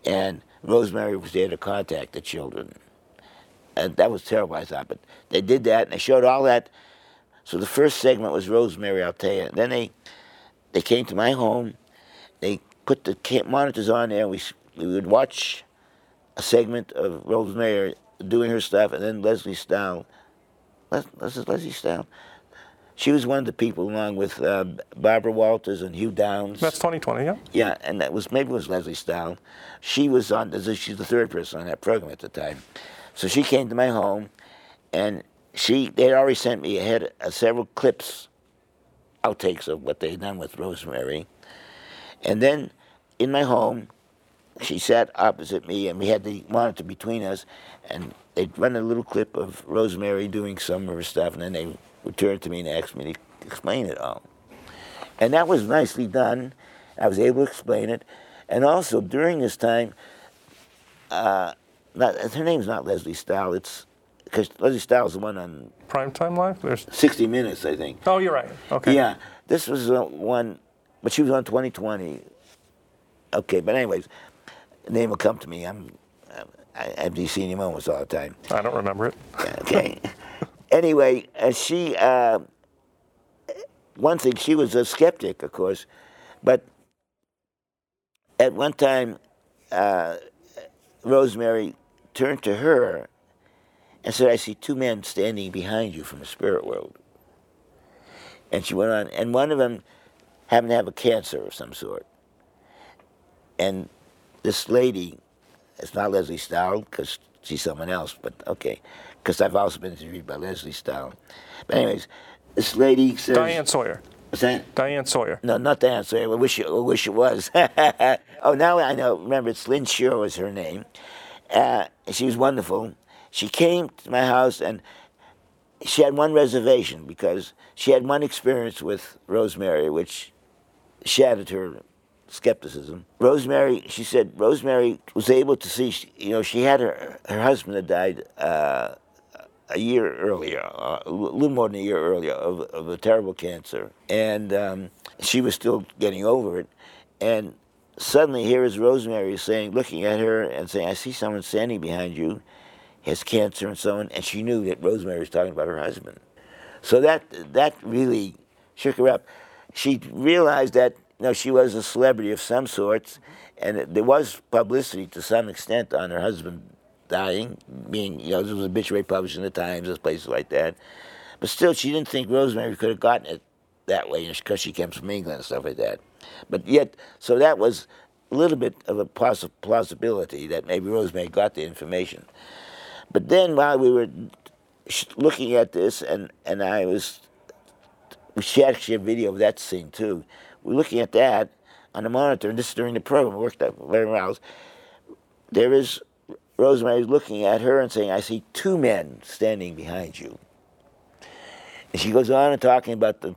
B: and Rosemary was there to contact the children and that was terrible, I thought. But they did that, and they showed all that. So the first segment was Rosemary Altea. Then they they came to my home. They put the monitors on there. We we would watch a segment of Rosemary doing her stuff, and then Lesley Stahl. Les, this is Lesley Stahl. She was one of the people, along with uh, Barbara Walters and Hugh Downs.
A: That's 2020, yeah?
B: Yeah, and that was maybe it was Lesley Stahl. She was on. She's the third person on that program at the time. So she came to my home, and she they had already sent me ahead uh, several clips, outtakes of what they had done with Rosemary, and then in my home, she sat opposite me, and we had the monitor between us, and they'd run a little clip of Rosemary doing some of her stuff, and then they would turn to me and ask me to explain it all. And that was nicely done. I was able to explain it. And also during this time, uh, not, her name's not Lesley Stahl. It's because Lesley Stahl's the one on
A: Primetime Live? There's.
B: 60 Minutes, I think.
A: Oh, you're right. Okay.
B: Yeah, this was uh, one, but she was on 2020. Okay, but anyways, the name will come to me. I'm, I have these senior moments all the time.
A: I don't remember it.
B: Okay. anyway, uh, she, uh, one thing, she was a skeptic, of course, but at one time, uh, Rosemary turned to her and said, I see two men standing behind you from the spirit world. And she went on, and one of them happened to have a cancer of some sort. And this lady, it's not Lesley Stahl, because she's someone else, but okay, because I've also been interviewed by Lesley Stahl. But anyways, this lady says...
A: Diane Sawyer.
B: What's that?
A: Diane Sawyer.
B: No, not Diane Sawyer. I wish it, I wish it was. oh, now I know. Remember, it's Lynn Sherr was her name. Uh, she was wonderful. She came to my house and she had one reservation because she had one experience with Rosemary, which shattered her skepticism. Rosemary, she said, Rosemary was able to see. You know, she had her her husband had died. Uh, a year earlier, uh, a little more than a year earlier, of, of a terrible cancer. And um, she was still getting over it. And suddenly, here is Rosemary saying, looking at her and saying, I see someone standing behind you, has cancer and so on. And she knew that Rosemary was talking about her husband. So that, that really shook her up. She realized that you know, she was a celebrity of some sorts, and there was publicity to some extent on her husband dying, being, you know, there was obituary published in the Times, there's places like that. But still, she didn't think Rosemary could have gotten it that way because she comes from England and stuff like that. But yet, so that was a little bit of a possi- plausibility that maybe Rosemary got the information. But then while we were looking at this, and, and I was, she actually had a video of that scene too. We're looking at that on the monitor, and this is during the program, it worked out very well. There is Rosemary looking at her and saying, I see two men standing behind you. And she goes on and talking about the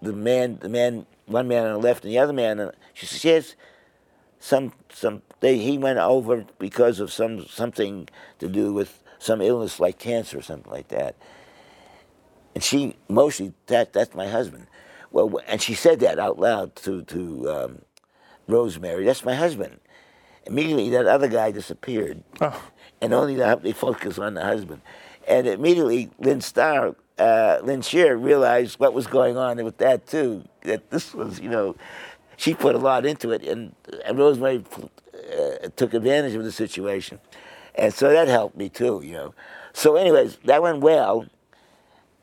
B: the man, the man, one man on the left and the other man. On, she says yes, some some they he went over because of some something to do with some illness like cancer or something like that. And she mostly that that's my husband. Well, and she said that out loud to to um, Rosemary. That's my husband. Immediately, that other guy disappeared,
A: Oh.
B: and only the, they focus on the husband. And immediately, Lynn Starr, uh, Lynn Sherr realized what was going on with that too. That this was, you know, she put a lot into it, and, and Rosemary uh, took advantage of the situation, and so that helped me too, you know. So, anyways, that went well,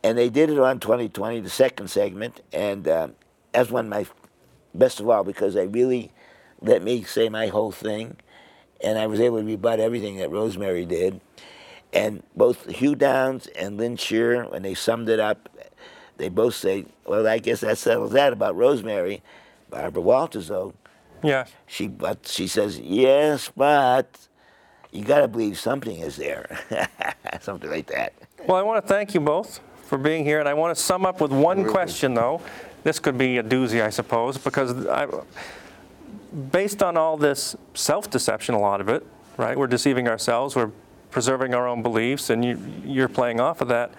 B: and they did it on 2020, the second segment, and uh, that's one of my best of all because they really let me say my whole thing, and I was able to rebut everything that Rosemary did. And both Hugh Downs and Lynn Sherr, when they summed it up, they both say, "Well, I guess that settles that about Rosemary." Barbara Walters, though,
A: Yeah.
B: she but she says, "Yes, but you got to believe something is there," something like that.
A: Well, I want to thank you both for being here, and I want to sum up with one question, though. This could be a doozy, I suppose, because I, based on all this self-deception, a lot of it, right? We're deceiving ourselves. We're preserving our own beliefs, and you, you're playing off of that.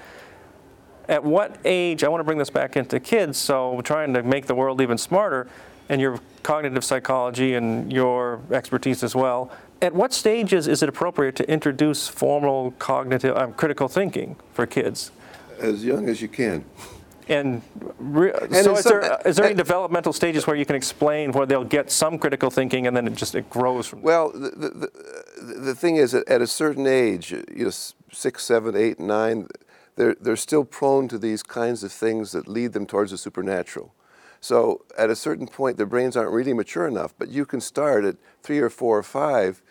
A: At what age? I want to bring this back into kids. So, we're trying to make the world even smarter, and your cognitive psychology and your expertise as well. At what stages is it appropriate to introduce formal cognitive, um, critical thinking for kids?
C: As young as you can.
A: And, re- so,
C: in
A: is
C: some-
A: there, is there any
C: and-
A: developmental stages where you can explain where they'll get some critical thinking and then it just it grows from?
C: Well, the, the, the, the thing is that at a certain age, you know, six, seven, eight, nine, they're, they're still prone to these kinds of things that lead them towards the supernatural. So at a certain point, their brains aren't really mature enough, but you can start at three or four or five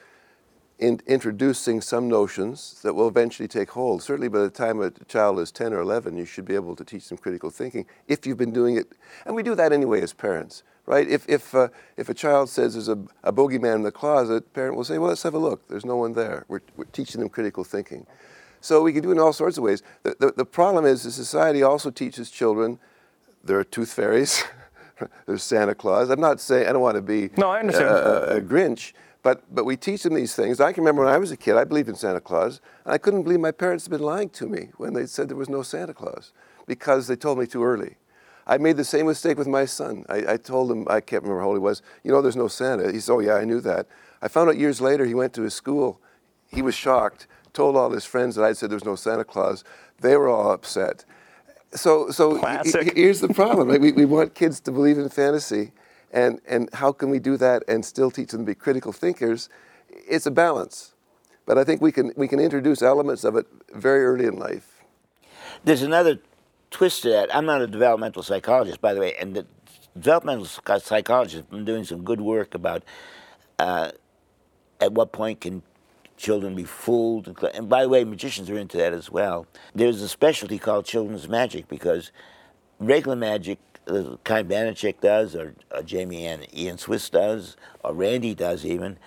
C: in introducing some notions that will eventually take hold. Certainly, by the time a child is 10 or 11, you should be able to teach them critical thinking if you've been doing it. And we do that anyway as parents, right? If, if, uh, if a child says there's a, a bogeyman in the closet, parent will say, well, let's have a look. There's no one there. We're, we're teaching them critical thinking. So we can do it in all sorts of ways. The, the, the problem is the society also teaches children there are tooth fairies, there's Santa Claus. I'm not saying, I don't want to be
A: No, I understand.
C: uh, a Grinch, but, but we teach them these things. I can remember when I was a kid, I believed in Santa Claus, and I couldn't believe my parents had been lying to me when they said there was no Santa Claus because they told me too early. I made the same mistake with my son. I, I told him, I can't remember how old he was, you know, there's no Santa. He said, oh, yeah, I knew that. I found out years later he went to his school. He was shocked, told all his friends that I said there was no Santa Claus. They were all upset. So, so he-
A: Classic.
C: he- here's the problem. right? We, we want kids to believe in fantasy, and, and how can we do that and still teach them to be critical thinkers? It's a balance. But I think we can, we can introduce elements of it very early in life.
B: There's another twist to that. I'm not a developmental psychologist, by the way, and the developmental psychologists have been doing some good work about uh, at what point can children be fooled. And And by the way, magicians are into that as well. There's a specialty called children's magic because regular magic, uh, kind Banachek does, or, or Jamy and Ian Swiss does, or Randi does even,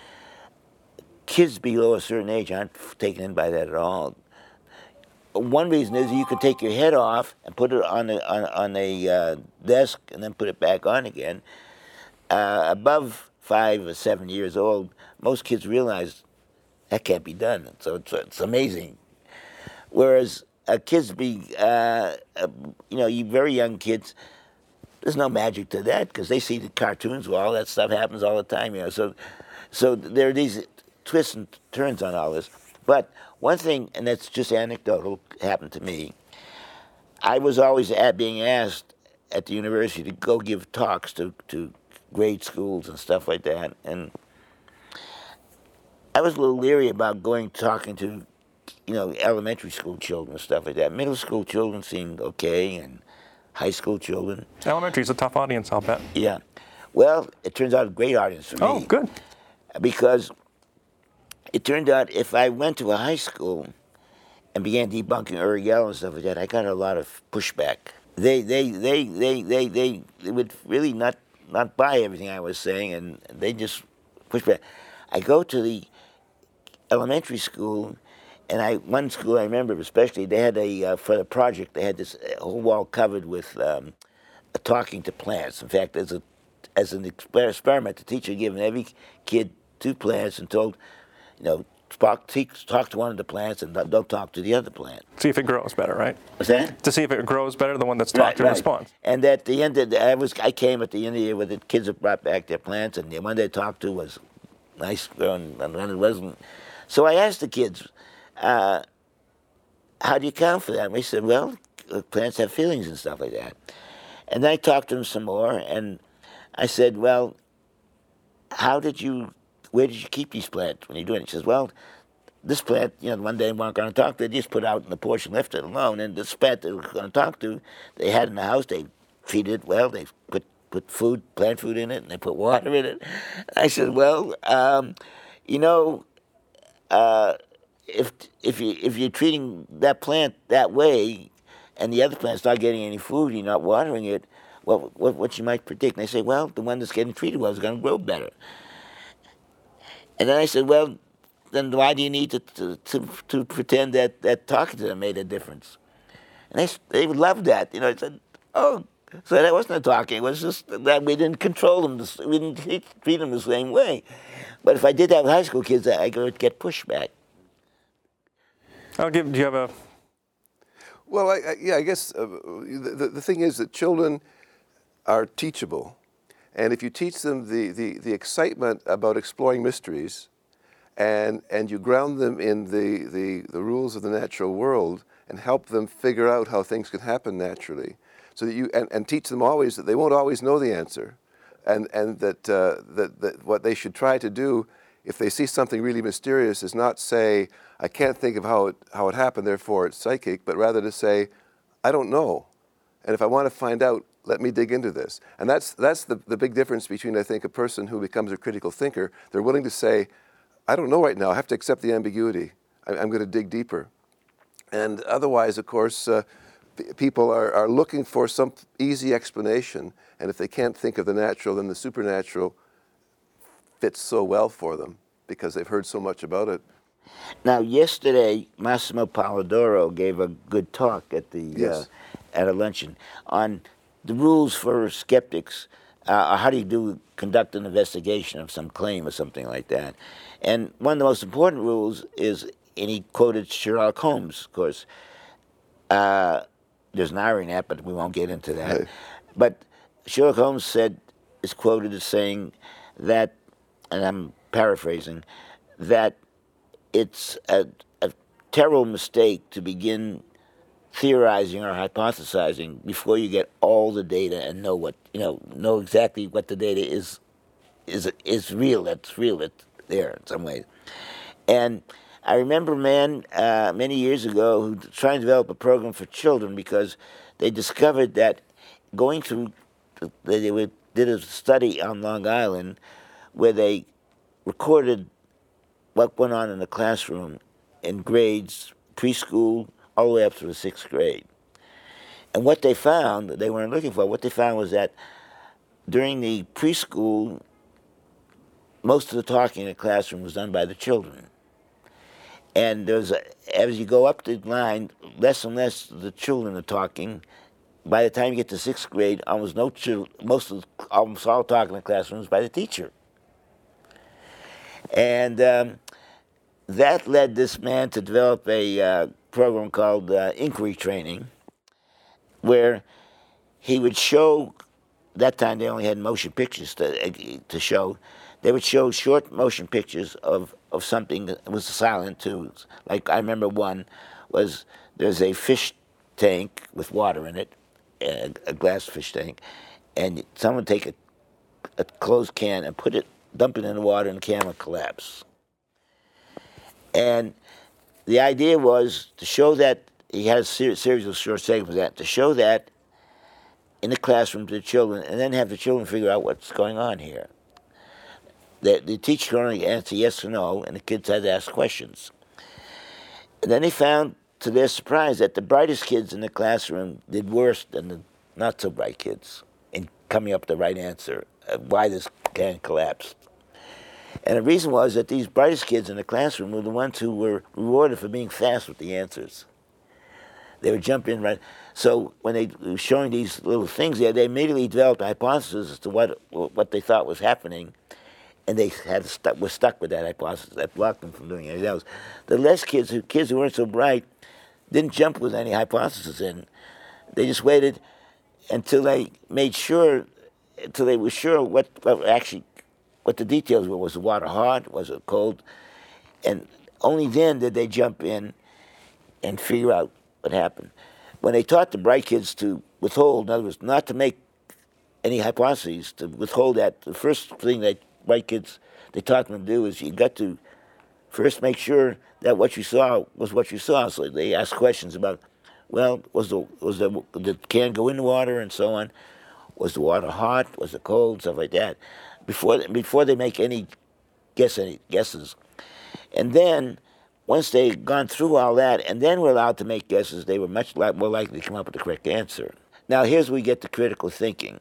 B: kids below a certain age aren't taken in by that at all one reason is you could take your head off and put it on a, on, on a uh, desk and then put it back on again. Uh, above five or seven years old, most kids realize that can't be done. So it's, it's amazing. Whereas uh, kids be, uh, uh, you know, you very young kids, there's no magic to that because they see the cartoons where all that stuff happens all the time. You know, so so there are these twists and turns on all this. But one thing, and that's just anecdotal, happened to me. I was always at being asked at the university to go give talks to, to grade schools and stuff like that, and I was a little leery about going talking to, you know, elementary school children and stuff like that. Middle school children seemed okay, and high school children,
A: Elementary is a tough audience, I'll bet.
B: yeah. Well, it turns out a great audience for me
A: Oh, good.
B: because it turned out if I went to a high school and began debunking Uri Geller and stuff like that, I got a lot of pushback. They they they they they they, they would really not not buy everything I was saying, and they just push back. I go to the elementary school, and I one school I remember especially they had a uh, for the project they had this uh, whole wall covered with um, talking to plants. In fact, as a as an experiment, the teacher given every kid two plants and told, you know, talk, talk to one of the plants and don't, talk to the other plant.
A: See if it grows better, right?
B: What's that?
A: To see if it grows better, the one that's talked to responds.
B: And at the end of the, I was I came at the end of the year with the kids that brought back their plants, and the one they talked to was nice girl, and the one it wasn't. So I asked the kids, uh, "How do you count for that?" And they said, "Well, plants have feelings and stuff like that." And I talked to him some more, and I said, "Well, how did you? Where did you keep these plants when you're doing it?" He says, "Well." this plant, you know, one day they weren't going to talk. To, they just put out in the porch and left it alone. And this plant they were going to talk to, they had in the house. They treated it well. They put put food, plant food in it, and they put water in it. I said, well, um, you know, uh, if if you if you're treating that plant that way, and the other plant's not getting any food, you're not watering it. What what what you might predict? And they say, well, the one that's getting treated well is going to grow better. And then I said, well, then why do you need to, to, to, to pretend that, that talking to them made a difference? And they, they loved that. You know, I said, oh, so that wasn't a talking. It was just that we didn't control them. We didn't treat them the same way. But if I did that with high school kids, I would get pushback.
A: I'll give. Do you have a?
C: Well, I, I, yeah, I guess uh, the, the thing is that children are teachable, and if you teach them the, the, the excitement about exploring mysteries, and, and you ground them in the, the, the rules of the natural world and help them figure out how things can happen naturally. So that you, and, and teach them always that they won't always know the answer. And, and that, uh, that, that what they should try to do if they see something really mysterious is not say, I can't think of how it, how it happened, therefore it's psychic, but rather to say, I don't know. And if I want to find out, let me dig into this. And that's, that's the, the big difference between, I think, a person who becomes a critical thinker. They're willing to say, I don't know right now. I have to accept the ambiguity. I, am going to dig deeper. And otherwise, of course, uh, p- people are, are looking for some easy explanation. And if they can't think of the natural, then the supernatural fits so well for them because they've heard so much about it.
B: Now, yesterday, Massimo Polidoro gave a good talk at the uh, yes. uh, at a luncheon on the rules for skeptics uh, how do you do conduct an investigation of some claim or something like that? And one of the most important rules is, and he quoted Sherlock Holmes, of course. Uh, there's an irony in that, but we won't get into that. Right. But Sherlock Holmes said, is quoted as saying that, and I'm paraphrasing, that it's a, a terrible mistake to begin theorizing or hypothesizing before you get all the data and know what you know know exactly what the data is is is real that's real it's there in some ways and I remember a man uh, many years ago who trying to develop a program for children because they discovered that going through they did a study on Long Island where they recorded what went on in the classroom in grades preschool all the way up to the sixth grade. And what they found, they weren't looking for, what they found was that during the preschool, most of the talking in the classroom was done by the children. And there's a, as you go up the line, less and less the children are talking. By the time you get to sixth grade, almost no children, most of almost all talking in the classroom is by the teacher. And um, that led this man to develop a uh, program called uh, Inquiry Training, where he would show. That time they only had motion pictures to to show. They would show short motion pictures of, of something that was silent too. Like I remember one was there's a fish tank with water in it, a, a glass fish tank, and someone take a, a closed can and put it, dump it in the water, and the can would collapse. And the idea was to show that he had a series of short segments that to show that in the classroom to the children, and then have the children figure out what's going on here. The, the teacher could only answer yes or no, and the kids had to ask questions. And then they found, to their surprise, that the brightest kids in the classroom did worse than the not so bright kids in coming up with the right answer why this can collapsed. And the reason was that these brightest kids in the classroom were the ones who were rewarded for being fast with the answers. They would jump in right. So when they were showing these little things there, they immediately developed a hypothesis as to what what they thought was happening, and they had stuck, were stuck with that hypothesis that blocked them from doing anything else. The less kids, who kids who weren't so bright, didn't jump with any hypothesis in. They just waited until they made sure, until they were sure what, what actually what the details were. Was the water hot? Was it cold? And only then did they jump in and figure out what happened. When they taught the bright kids to withhold, in other words, not to make any hypotheses, to withhold that, the first thing that bright kids, they taught them to do is you got to first make sure that what you saw was what you saw. So they asked questions about, well, was the was the the can go in the water and so on? Was the water hot? Was it cold? Stuff like that. Before before they make any guess any guesses, and then once they've gone through all that, and then we're allowed to make guesses, they were much li- more likely to come up with the correct answer. Now here's where we get to critical thinking.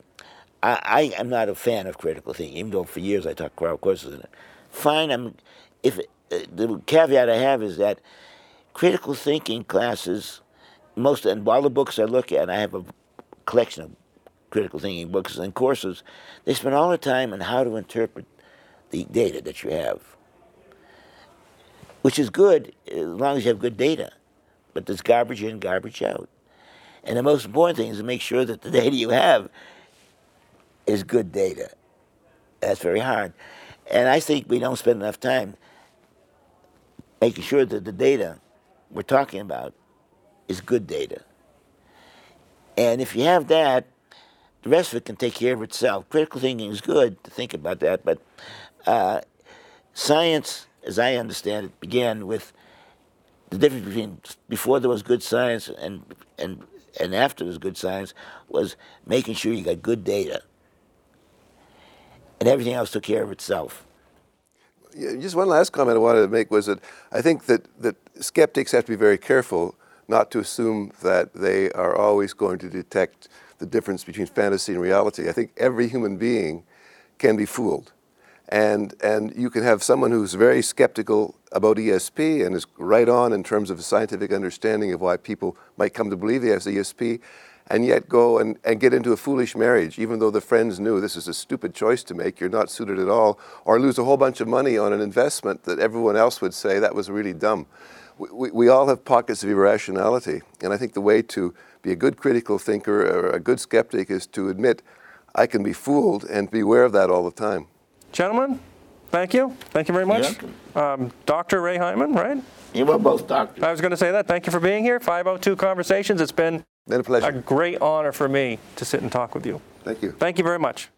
B: I, I am not a fan of critical thinking, even though for years I taught crowd courses in it. Fine, I'm. If uh, the caveat I have is that critical thinking classes, most and all the books I look at, I have a collection of critical thinking books and courses. They spend all their time on how to interpret the data that you have, which is good as long as you have good data. But there's garbage in, garbage out. And the most important thing is to make sure that the data you have is good data. That's very hard. And I think we don't spend enough time making sure that the data we're talking about is good data. And if you have that, the rest of it can take care of itself. Critical thinking is good to think about that, but uh, science, as I understand it, began with the difference between before there was good science and and and after there was good science was making sure you got good data, and everything else took care of itself.
C: Yeah, just one last comment I wanted to make was that I think that, that skeptics have to be very careful not to assume that they are always going to detect the difference between fantasy and reality. I think every human being can be fooled. And, and you can have someone who's very skeptical about ESP and is right on in terms of a scientific understanding of why people might come to believe they have ESP, and yet go and, and get into a foolish marriage, even though the friends knew this is a stupid choice to make, you're not suited at all, or lose a whole bunch of money on an investment that everyone else would say that was really dumb. We, we, we all have pockets of irrationality, and I think the way to be a good critical thinker or a good skeptic is to admit I can be fooled and be aware of that all the time.
A: Gentlemen, thank you. Thank you very much.
B: You're
A: Um, Dr. Ray Hyman, right?
B: You were both doctors.
A: I was going to say that. Thank you for being here. 502 Conversations. It's been
C: Been a pleasure.
A: a great honor for me to sit and talk with you.
C: Thank you.
A: Thank you very much.